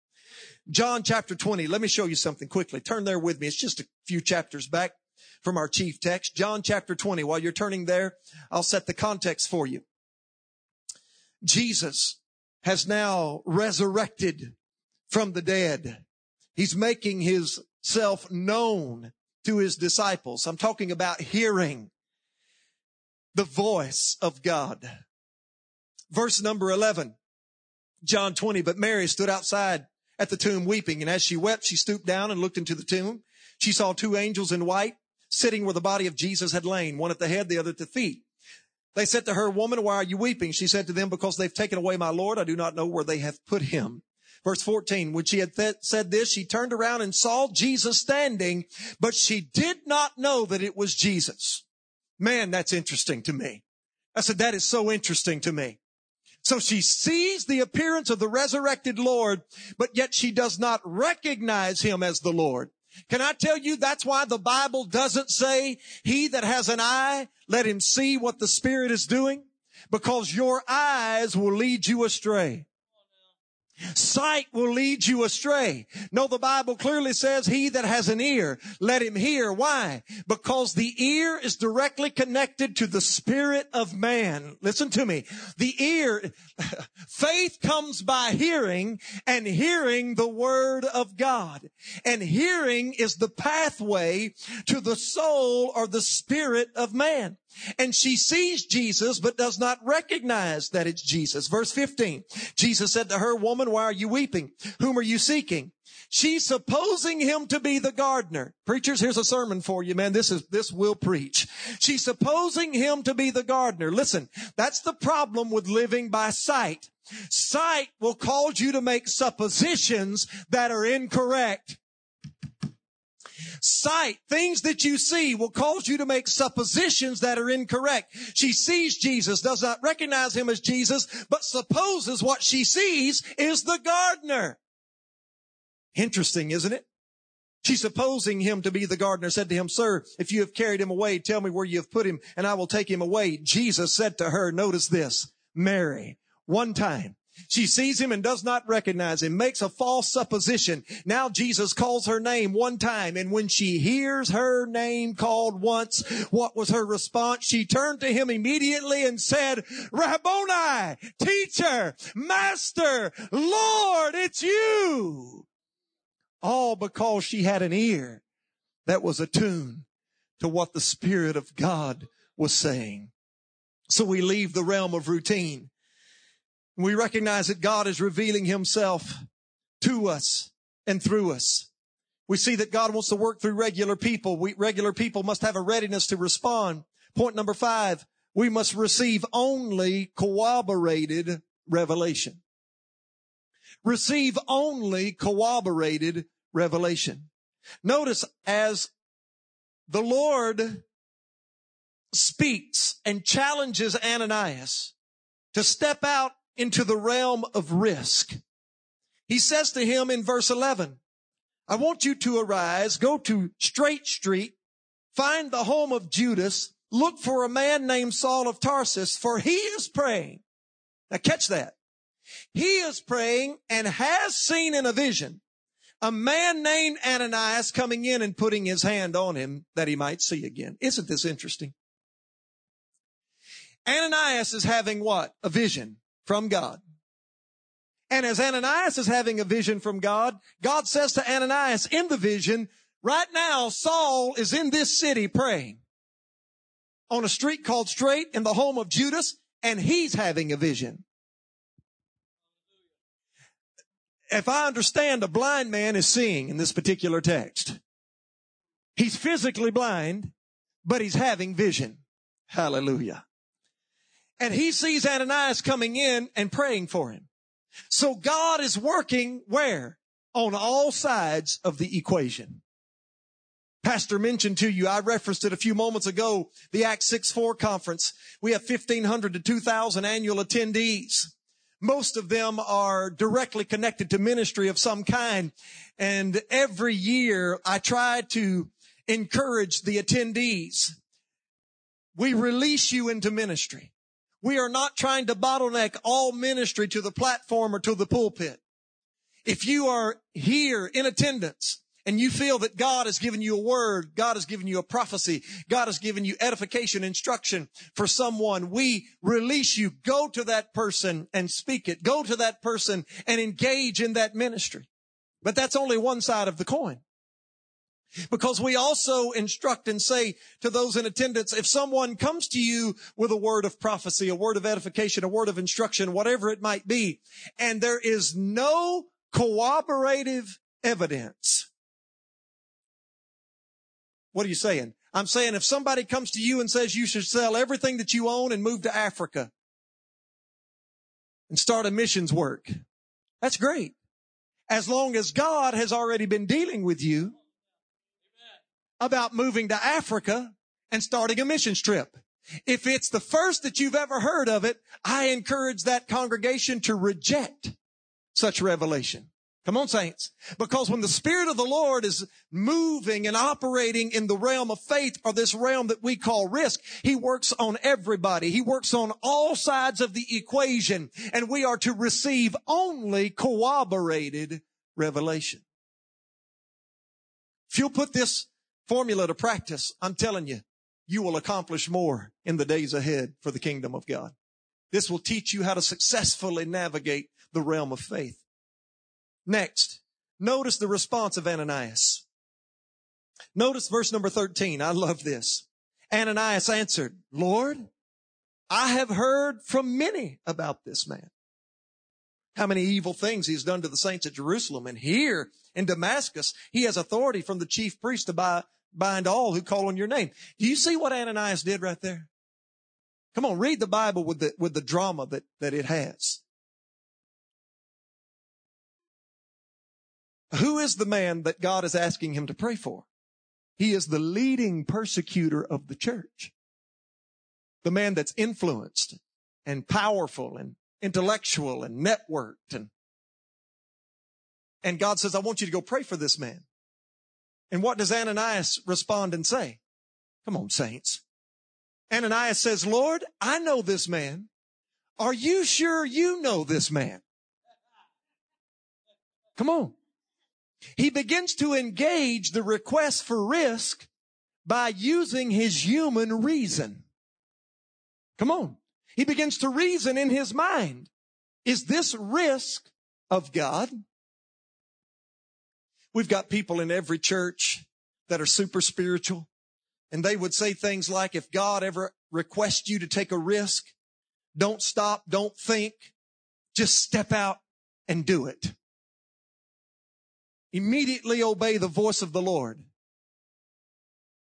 John chapter 20. Let me show you something quickly. Turn there with me. It's just a few chapters back from our chief text. John chapter 20. While you're turning there, I'll set the context for you. Jesus has now resurrected from the dead. He's making his self known to his disciples. I'm talking about hearing the voice of God. Verse number 11, John 20, but Mary stood outside at the tomb weeping. And as she wept, she stooped down and looked into the tomb. She saw two angels in white sitting where the body of Jesus had lain, one at the head, the other at the feet. They said to her, woman, why are you weeping? She said to them, because they've taken away my Lord. I do not know where they have put him. Verse 14, when she had th- said this, she turned around and saw Jesus standing, but she did not know that it was Jesus. Man, that's interesting to me. I said, that is so interesting to me. So she sees the appearance of the resurrected Lord, but yet she does not recognize him as the Lord. Can I tell you that's why the Bible doesn't say, he that has an eye, let him see what the Spirit is doing? Because your eyes will lead you astray. Sight will lead you astray. No, the Bible clearly says he that has an ear, let him hear. Why? Because the ear is directly connected to the spirit of man. Listen to me. The ear, [laughs] faith comes by hearing and hearing the word of God. And hearing is the pathway to the soul or the spirit of man. And she sees Jesus, but does not recognize that it's Jesus. Verse 15. Jesus said to her, woman, why are you weeping? Whom are you seeking? She's supposing him to be the gardener. Preachers, here's a sermon for you, man. This is, this will preach. She's supposing him to be the gardener. Listen, that's the problem with living by sight. Sight will cause you to make suppositions that are incorrect. Sight, things that you see will cause you to make suppositions that are incorrect. She sees Jesus, does not recognize him as Jesus, but supposes what she sees is the gardener. Interesting, isn't it? She's supposing him to be the gardener, said to him, Sir, if you have carried him away, tell me where you have put him, and I will take him away. Jesus said to her, notice this, Mary, one time. She sees him and does not recognize him, makes a false supposition. Now Jesus calls her name one time, and when she hears her name called once, what was her response? She turned to him immediately and said, Rabboni, teacher, master, Lord, it's you. All because she had an ear that was attuned to what the Spirit of God was saying. So we leave the realm of routine we recognize that God is revealing himself to us and through us. We see that God wants to work through regular people. We, regular people must have a readiness to respond. Point number five, we must receive only corroborated revelation. Receive only corroborated revelation. Notice as the Lord speaks and challenges Ananias to step out into the realm of risk. He says to him in verse 11, I want you to arise, go to Straight Street, find the home of Judas, look for a man named Saul of Tarsus, for he is praying. Now catch that. He is praying and has seen in a vision a man named Ananias coming in and putting his hand on him that he might see again. Isn't this interesting? Ananias is having what? A vision from God. And as Ananias is having a vision from God, God says to Ananias in the vision, right now Saul is in this city praying on a street called Straight in the home of Judas, and he's having a vision. If I understand, a blind man is seeing in this particular text. He's physically blind, but he's having vision. Hallelujah. And he sees Ananias coming in and praying for him. So God is working where? On all sides of the equation. Pastor mentioned to you, I referenced it a few moments ago, the Acts 6 4 conference. We have 1,500 to 2,000 annual attendees. Most of them are directly connected to ministry of some kind. And every year I try to encourage the attendees. We release you into ministry. We are not trying to bottleneck all ministry to the platform or to the pulpit. If you are here in attendance and you feel that God has given you a word, God has given you a prophecy, God has given you edification, instruction for someone, we release you. Go to that person and speak it. Go to that person and engage in that ministry. But that's only one side of the coin. Because we also instruct and say to those in attendance, if someone comes to you with a word of prophecy, a word of edification, a word of instruction, whatever it might be, and there is no corroborative evidence. What are you saying? I'm saying if somebody comes to you and says you should sell everything that you own and move to Africa and start a missions work, that's great. As long as God has already been dealing with you about moving to Africa and starting a missions trip. If it's the first that you've ever heard of it, I encourage that congregation to reject such revelation. Come on, saints. Because when the Spirit of the Lord is moving and operating in the realm of faith or this realm that we call risk, He works on everybody. He works on all sides of the equation and we are to receive only corroborated revelation. If you'll put this formula to practice, I'm telling you, you will accomplish more in the days ahead for the kingdom of God. This will teach you how to successfully navigate the realm of faith. Next, notice the response of Ananias. Notice verse number 13. I love this. Ananias answered, Lord, I have heard from many about this man. How many evil things he's done to the saints at Jerusalem. And here in Damascus, he has authority from the chief priest to buy, bind all who call on your name. Do you see what Ananias did right there? Come on, read the Bible with the, with the drama that, that it has. Who is the man that God is asking him to pray for? He is the leading persecutor of the church. The man that's influenced and powerful and intellectual and networked and and God says, I want you to go pray for this man. And what does Ananias respond and say? Come on, saints. Ananias says, Lord, I know this man. Are you sure you know this man? Come on. He begins to engage the request for risk by using his human reason. Come on. He begins to reason in his mind. Is this risk of God? We've got people in every church that are super spiritual and they would say things like, if God ever requests you to take a risk, don't stop, don't think, just step out and do it. Immediately obey the voice of the Lord.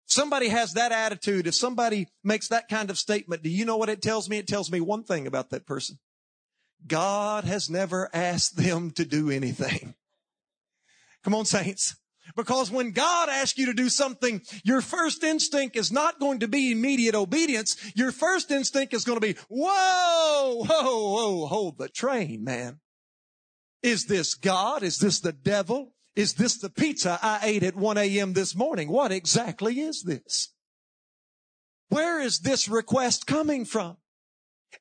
Somebody has that attitude. If somebody makes that kind of statement, do you know what it tells me? It tells me one thing about that person. God has never asked them to do anything. Come on, saints. Because when God asks you to do something, your first instinct is not going to be immediate obedience. Your first instinct is going to be, whoa, whoa, whoa, hold the train, man. Is this God? Is this the devil? Is this the pizza I ate at 1 a.m. this morning? What exactly is this? Where is this request coming from?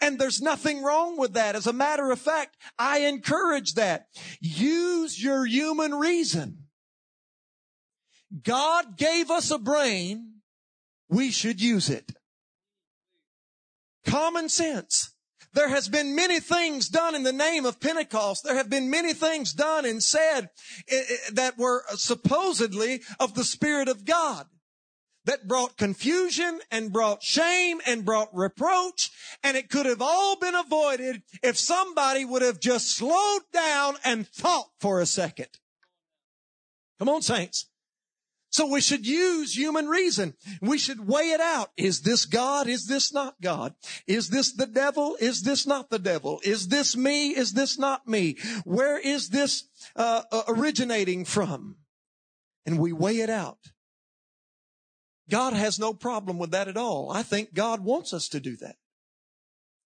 And there's nothing wrong with that. As a matter of fact, I encourage that. Use your human reason. God gave us a brain. We should use it. Common sense. There has been many things done in the name of Pentecost. There have been many things done and said eh, eh, that were supposedly of the Spirit of God that brought confusion and brought shame and brought reproach. And it could have all been avoided if somebody would have just slowed down and thought for a second. Come on, saints. So we should use human reason. We should weigh it out. Is this God? Is this not God? Is this the devil? Is this not the devil? Is this me? Is this not me? Where is this uh, uh originating from? And we weigh it out. God has no problem with that at all. I think God wants us to do that.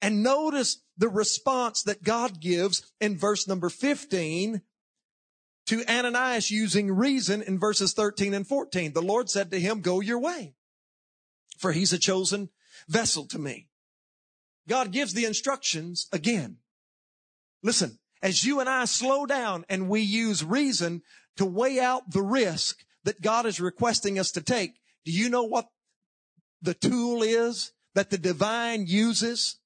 And notice the response that God gives in verse number 15 to Ananias using reason in verses 13 and 14. The Lord said to him, go your way, for he's a chosen vessel to me. God gives the instructions again. Listen, as you and I slow down and we use reason to weigh out the risk that God is requesting us to take, do you know what the tool is that the divine uses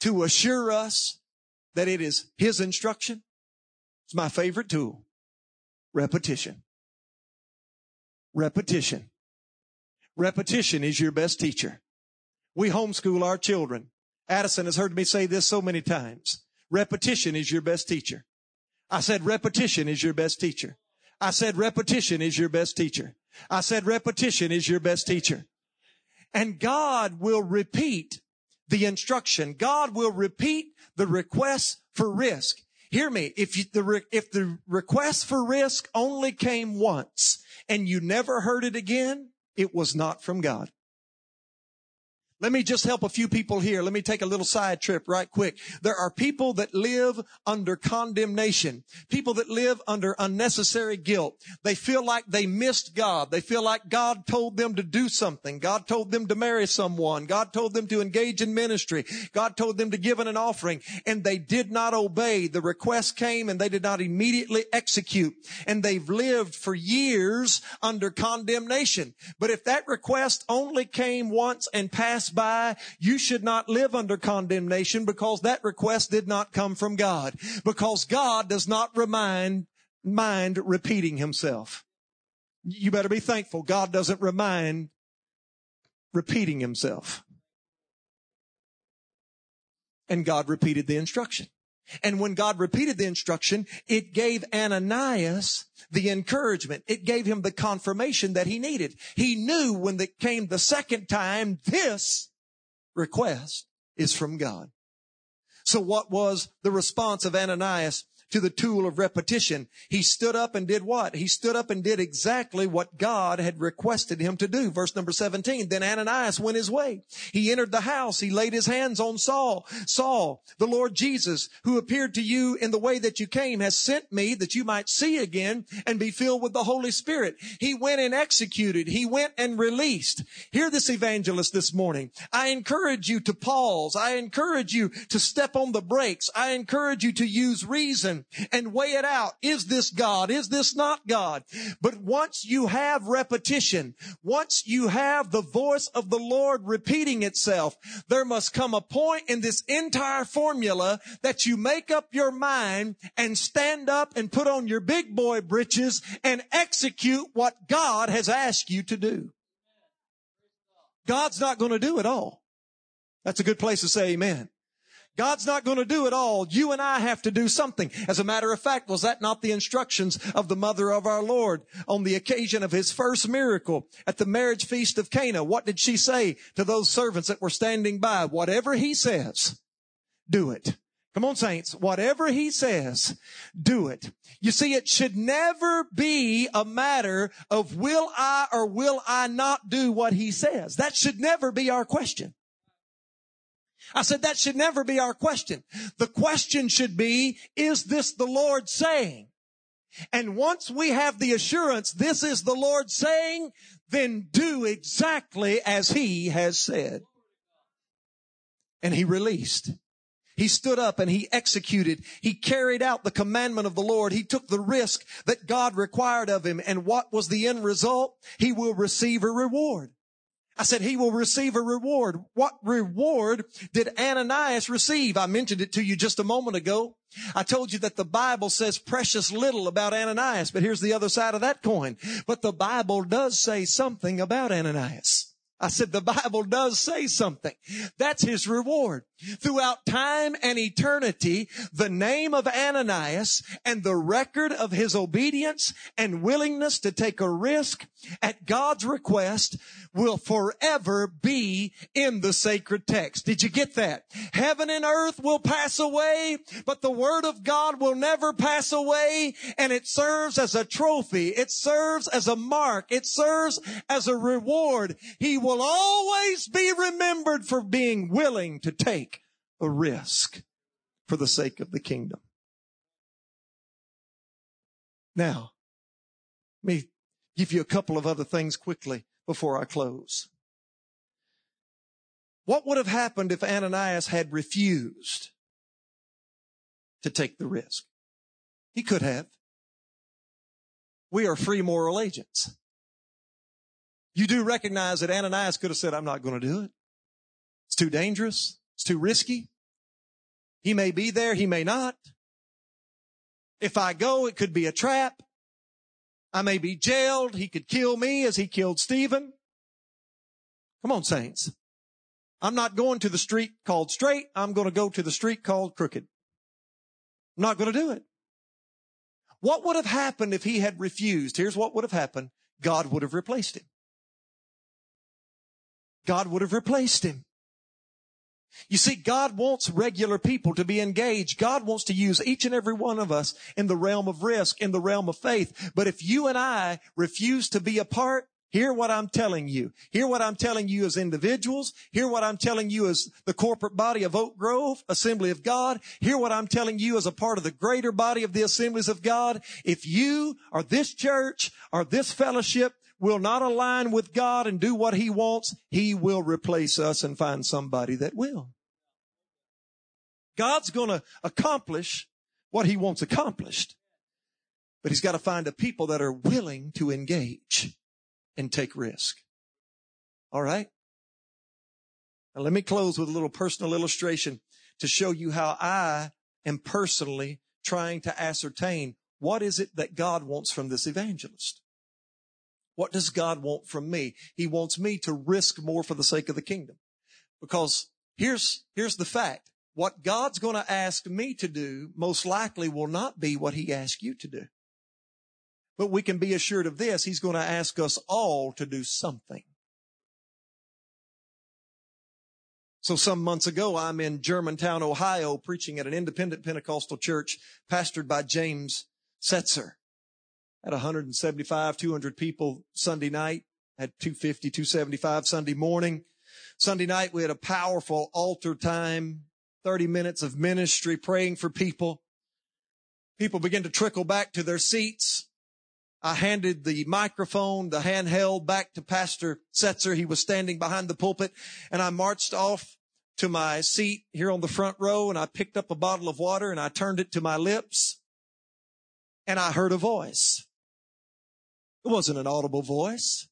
to assure us that it is his instruction? It's my favorite tool. Repetition. Repetition. Repetition is your best teacher. We homeschool our children. Addison has heard me say this so many times. Repetition is your best teacher. I said repetition is your best teacher. I said repetition is your best teacher. I said repetition is your best teacher. And God will repeat the instruction. God will repeat the request for risk. Hear me. If you, the, if the request for risk only came once and you never heard it again, it was not from God. Let me just help a few people here. Let me take a little side trip right quick. There are people that live under condemnation. People that live under unnecessary guilt. They feel like they missed God. They feel like God told them to do something. God told them to marry someone. God told them to engage in ministry. God told them to give an offering and they did not obey. The request came and they did not immediately execute and they've lived for years under condemnation. But if that request only came once and passed by, you should not live under condemnation because that request did not come from God. Because God does not remind, mind repeating himself. You better be thankful God doesn't remind repeating himself. And God repeated the instruction. And when God repeated the instruction, it gave Ananias the encouragement. It gave him the confirmation that he needed. He knew when it came the second time, this request is from God. So what was the response of Ananias? To the tool of repetition. He stood up and did what? He stood up and did exactly what God had requested him to do. Verse number 17. Then Ananias went his way. He entered the house. He laid his hands on Saul. Saul, the Lord Jesus, who appeared to you in the way that you came, has sent me that you might see again and be filled with the Holy Spirit. He went and executed. He went and released. Hear this evangelist this morning. I encourage you to pause. I encourage you to step on the brakes. I encourage you to use reason and weigh it out. Is this God? Is this not God? But once you have repetition, once you have the voice of the Lord repeating itself, there must come a point in this entire formula that you make up your mind and stand up and put on your big boy breeches and execute what God has asked you to do. God's not going to do it all. That's a good place to say amen. God's not going to do it all. You and I have to do something. As a matter of fact, was that not the instructions of the mother of our Lord on the occasion of his first miracle at the marriage feast of Cana? What did she say to those servants that were standing by? Whatever he says, do it. Come on, saints. Whatever he says, do it. You see, it should never be a matter of will I or will I not do what he says. That should never be our question. I said that should never be our question. The question should be, is this the Lord saying? And once we have the assurance this is the Lord saying, then do exactly as he has said. And he released. He stood up and he executed. He carried out the commandment of the Lord. He took the risk that God required of him. And what was the end result? He will receive a reward. I said he will receive a reward. What reward did Ananias receive? I mentioned it to you just a moment ago. I told you that the Bible says precious little about Ananias, but here's the other side of that coin. But the Bible does say something about Ananias. I said, the Bible does say something. That's his reward. Throughout time and eternity, the name of Ananias and the record of his obedience and willingness to take a risk at God's request will forever be in the sacred text. Did you get that? Heaven and earth will pass away, but the word of God will never pass away and it serves as a trophy. It serves as a mark. It serves as a reward. He will always be remembered for being willing to take a risk for the sake of the kingdom. Now, let me give you a couple of other things quickly before I close. What would have happened if Ananias had refused to take the risk? He could have. We are free moral agents. You do recognize that Ananias could have said, I'm not going to do it. It's too dangerous. It's too risky. He may be there. He may not. If I go, it could be a trap. I may be jailed. He could kill me as he killed Stephen. Come on, saints. I'm not going to the street called straight. I'm going to go to the street called crooked. I'm not going to do it. What would have happened if he had refused? Here's what would have happened. God would have replaced him. God would have replaced him. You see, God wants regular people to be engaged. God wants to use each and every one of us in the realm of risk, in the realm of faith. But if you and I refuse to be a part, Hear what I'm telling you. Hear what I'm telling you as individuals. Hear what I'm telling you as the corporate body of Oak Grove, Assembly of God. Hear what I'm telling you as a part of the greater body of the Assemblies of God. If you or this church or this fellowship will not align with God and do what He wants, He will replace us and find somebody that will. God's going to accomplish what He wants accomplished. But He's got to find a people that are willing to engage and take risk. All right? Now let me close with a little personal illustration to show you how I am personally trying to ascertain what is it that God wants from this evangelist. What does God want from me? He wants me to risk more for the sake of the kingdom. Because here's, here's the fact. What God's going to ask me to do most likely will not be what he asks you to do. But we can be assured of this. He's going to ask us all to do something. So some months ago, I'm in Germantown, Ohio, preaching at an independent Pentecostal church pastored by James Setzer. At 175, 200 people Sunday night, at 250, 275 Sunday morning. Sunday night, we had a powerful altar time, 30 minutes of ministry, praying for people. People began to trickle back to their seats. I handed the microphone, the handheld back to Pastor Setzer. He was standing behind the pulpit and I marched off to my seat here on the front row and I picked up a bottle of water and I turned it to my lips and I heard a voice. It wasn't an audible voice.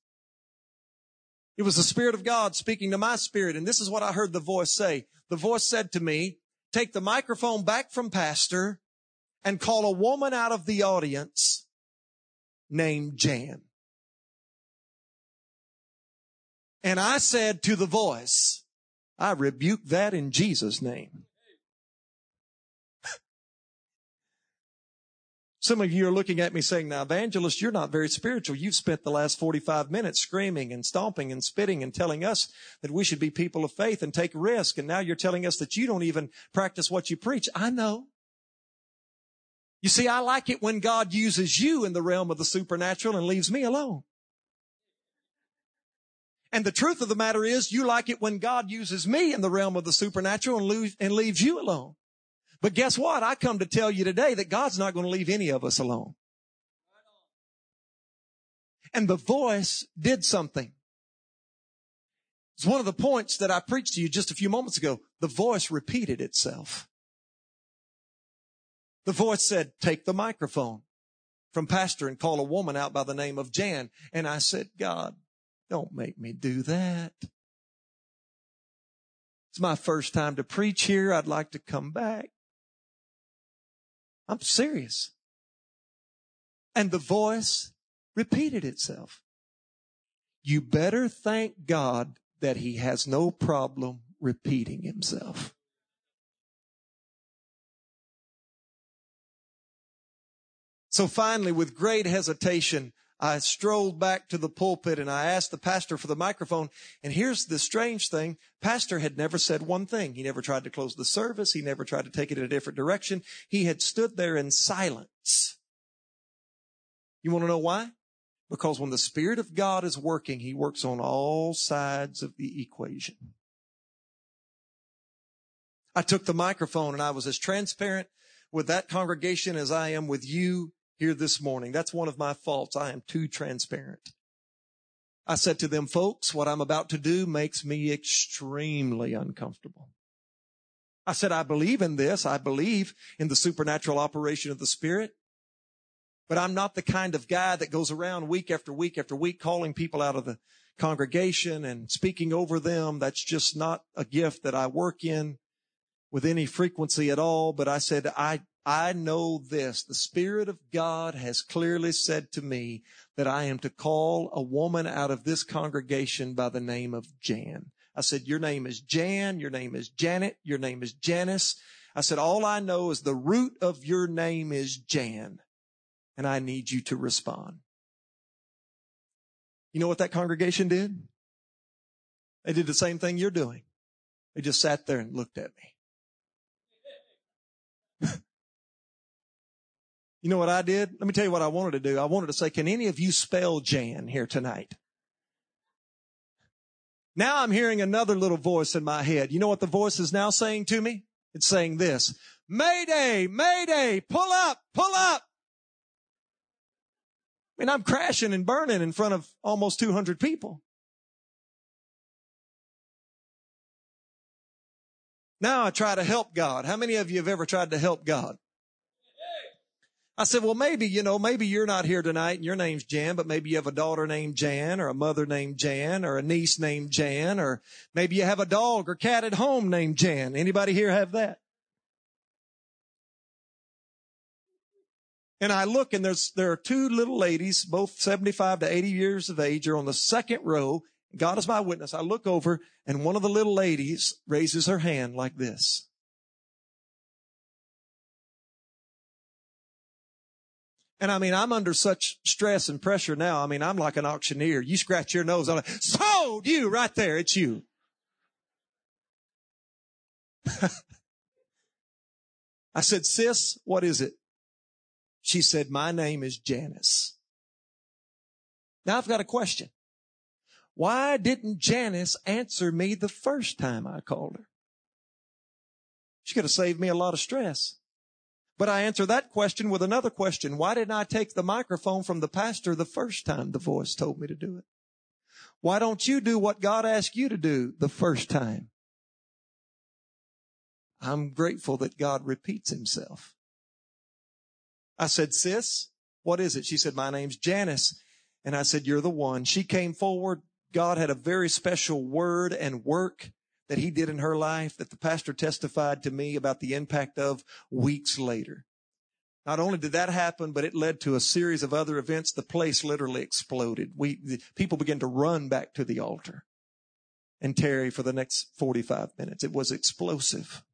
It was the Spirit of God speaking to my spirit. And this is what I heard the voice say. The voice said to me, take the microphone back from pastor and call a woman out of the audience named Jan. And I said to the voice, I rebuke that in Jesus' name. Some of you are looking at me saying, now, evangelist, you're not very spiritual. You've spent the last 45 minutes screaming and stomping and spitting and telling us that we should be people of faith and take risk. And now you're telling us that you don't even practice what you preach. I know. You see, I like it when God uses you in the realm of the supernatural and leaves me alone. And the truth of the matter is, you like it when God uses me in the realm of the supernatural and, leaves you alone. But guess what? I come to tell you today that God's not going to leave any of us alone. And the voice did something. It's one of the points that I preached to you just a few moments ago. The voice repeated itself. The voice said, take the microphone from pastor and call a woman out by the name of Jan. And I said, God, don't make me do that. It's my first time to preach here. I'd like to come back. I'm serious. And the voice repeated itself. You better thank God that he has no problem repeating himself. So finally, with great hesitation, I strolled back to the pulpit and I asked the pastor for the microphone. And here's the strange thing. Pastor had never said one thing. He never tried to close the service. He never tried to take it in a different direction. He had stood there in silence. You want to know why? Because when the Spirit of God is working, He works on all sides of the equation. I took the microphone and I was as transparent with that congregation as I am with you here this morning. That's one of my faults. I am too transparent. I said to them, folks, what I'm about to do makes me extremely uncomfortable. I said, I believe in this. I believe in the supernatural operation of the Spirit. But I'm not the kind of guy that goes around week after week after week calling people out of the congregation and speaking over them. That's just not a gift that I work in with any frequency at all. But I said, I I know this. The Spirit of God has clearly said to me that I am to call a woman out of this congregation by the name of Jan. I said, your name is Jan. Your name is Janet. Your name is Janice. I said, all I know is the root of your name is Jan and I need you to respond. You know what that congregation did? They did the same thing you're doing. They just sat there and looked at me. You know what I did? Let me tell you what I wanted to do. I wanted to say, can any of you spell Jan here tonight? Now I'm hearing another little voice in my head. You know what the voice is now saying to me? It's saying this, Mayday, Mayday, pull up, pull up. I mean, I'm crashing and burning in front of almost 200 people. Now I try to help God. How many of you have ever tried to help God? I said, well, maybe, you know, maybe you're not here tonight and your name's Jan, but maybe you have a daughter named Jan or a mother named Jan or a niece named Jan or maybe you have a dog or cat at home named Jan. Anybody here have that? And I look and there's, there are two little ladies, both 75 to 80 years of age, are on the second row. God is my witness. I look over and one of the little ladies raises her hand like this. And I mean, I'm under such stress and pressure now. I mean, I'm like an auctioneer. You scratch your nose on it. Sold you right there. It's you. [laughs] I said, sis, what is it? She said, my name is Janice. Now I've got a question. Why didn't Janice answer me the first time I called her? She could have saved me a lot of stress. But I answer that question with another question. Why didn't I take the microphone from the pastor the first time the voice told me to do it? Why don't you do what God asked you to do the first time? I'm grateful that God repeats himself. I said, sis, what is it? She said, my name's Janice. And I said, you're the one. She came forward. God had a very special word and work that he did in her life that the pastor testified to me about the impact of weeks later. Not only did that happen, but it led to a series of other events. The place literally exploded. We, people began to run back to the altar and tarry for the next 45 minutes. It was explosive.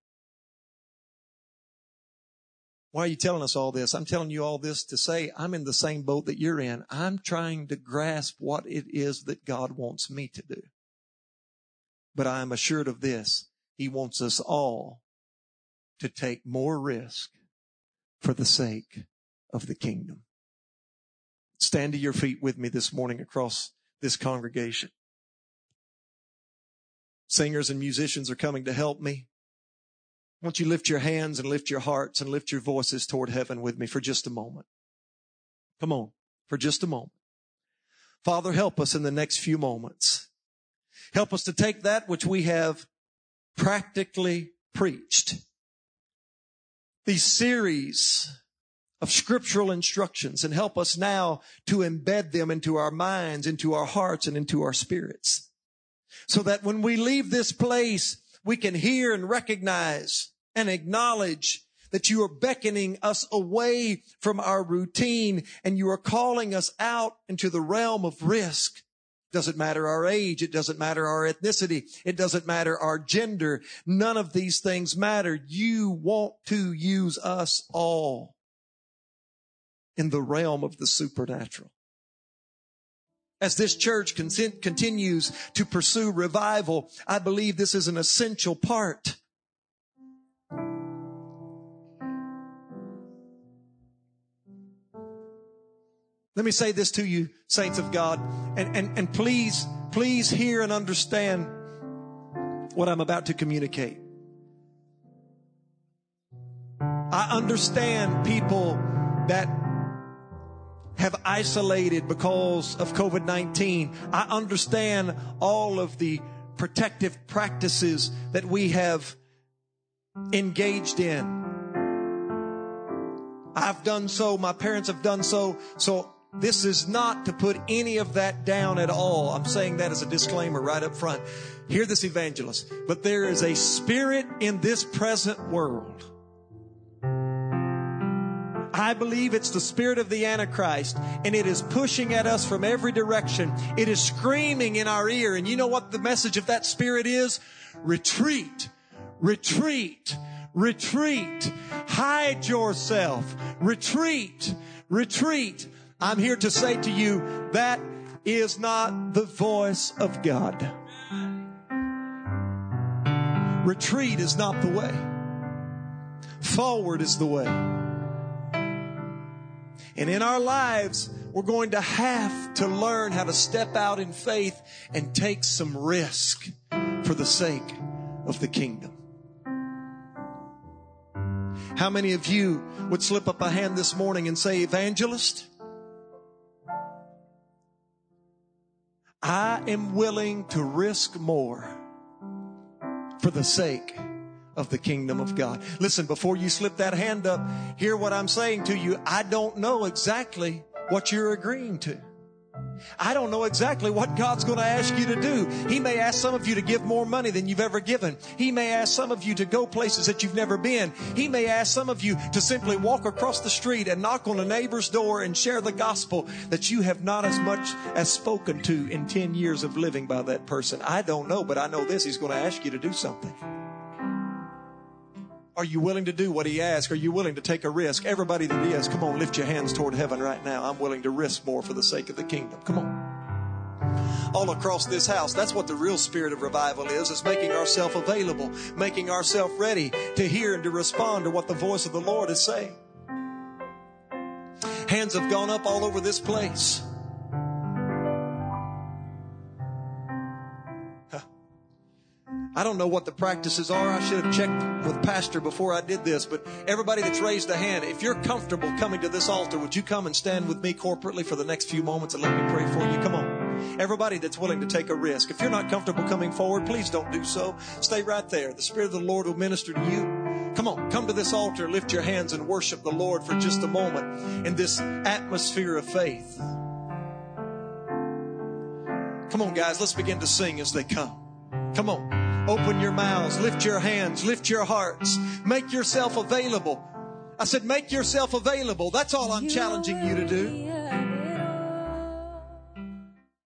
Why are you telling us all this? I'm telling you all this to say I'm in the same boat that you're in. I'm trying to grasp what it is that God wants me to do. But I am assured of this. He wants us all to take more risk for the sake of the kingdom. Stand to your feet with me this morning across this congregation. Singers and musicians are coming to help me. I want you lift your hands and lift your hearts and lift your voices toward heaven with me for just a moment. Come on, for just a moment. Father, help us in the next few moments Help us to take that which we have practically preached. These series of scriptural instructions and help us now to embed them into our minds, into our hearts, and into our spirits. So that when we leave this place, we can hear and recognize and acknowledge that you are beckoning us away from our routine and you are calling us out into the realm of risk doesn't matter our age. It doesn't matter our ethnicity. It doesn't matter our gender. None of these things matter. You want to use us all in the realm of the supernatural. As this church continues to pursue revival, I believe this is an essential part Let me say this to you, saints of God, and, and, and please, please hear and understand what I'm about to communicate. I understand people that have isolated because of COVID-19. I understand all of the protective practices that we have engaged in. I've done so. My parents have done so. So this is not to put any of that down at all. I'm saying that as a disclaimer right up front. Hear this evangelist. But there is a spirit in this present world. I believe it's the spirit of the Antichrist and it is pushing at us from every direction. It is screaming in our ear. And you know what the message of that spirit is? Retreat, retreat, retreat. Hide yourself. Retreat, retreat. I'm here to say to you that is not the voice of God. Retreat is not the way. Forward is the way. And in our lives, We're going to have to learn how to step out in faith and take some risk for the sake of the kingdom. How many of you would slip up a hand this morning and say, Evangelist, I am willing to risk more for the sake of the kingdom of God. Listen, before you slip that hand up, hear what I'm saying to you. I don't know exactly what you're agreeing to. I don't know exactly what God's going to ask you to do. He may ask some of you to give more money than you've ever given. He may ask some of you to go places that you've never been. He may ask some of you to simply walk across the street and knock on a neighbor's door and share the gospel that you have not as much as spoken to in 10 years of living by that person. I don't know, but I know this. He's going to ask you to do something. Are you willing to do what he asks? Are you willing to take a risk? Everybody that is, come on, lift your hands toward heaven right now. I'm willing to risk more for the sake of the kingdom. Come on. All across this house, that's what the real spirit of revival is, is making ourselves available, making ourselves ready to hear and to respond to what the voice of the Lord is saying. Hands have gone up all over this place. I don't know what the practices are. I should have checked with Pastor before I did this, but everybody that's raised a hand, if you're comfortable coming to this altar, would you come and stand with me corporately for the next few moments and let me pray for you? Come on. Everybody that's willing to take a risk. If you're not comfortable coming forward, please don't do so. Stay right there. The Spirit of the Lord will minister to you. Come on, come to this altar, lift your hands and worship the Lord for just a moment in this atmosphere of faith. Come on, guys, let's begin to sing as they come. Come on. Open your mouths, lift your hands, lift your hearts, make yourself available. I said, make yourself available. That's all I'm challenging you to do.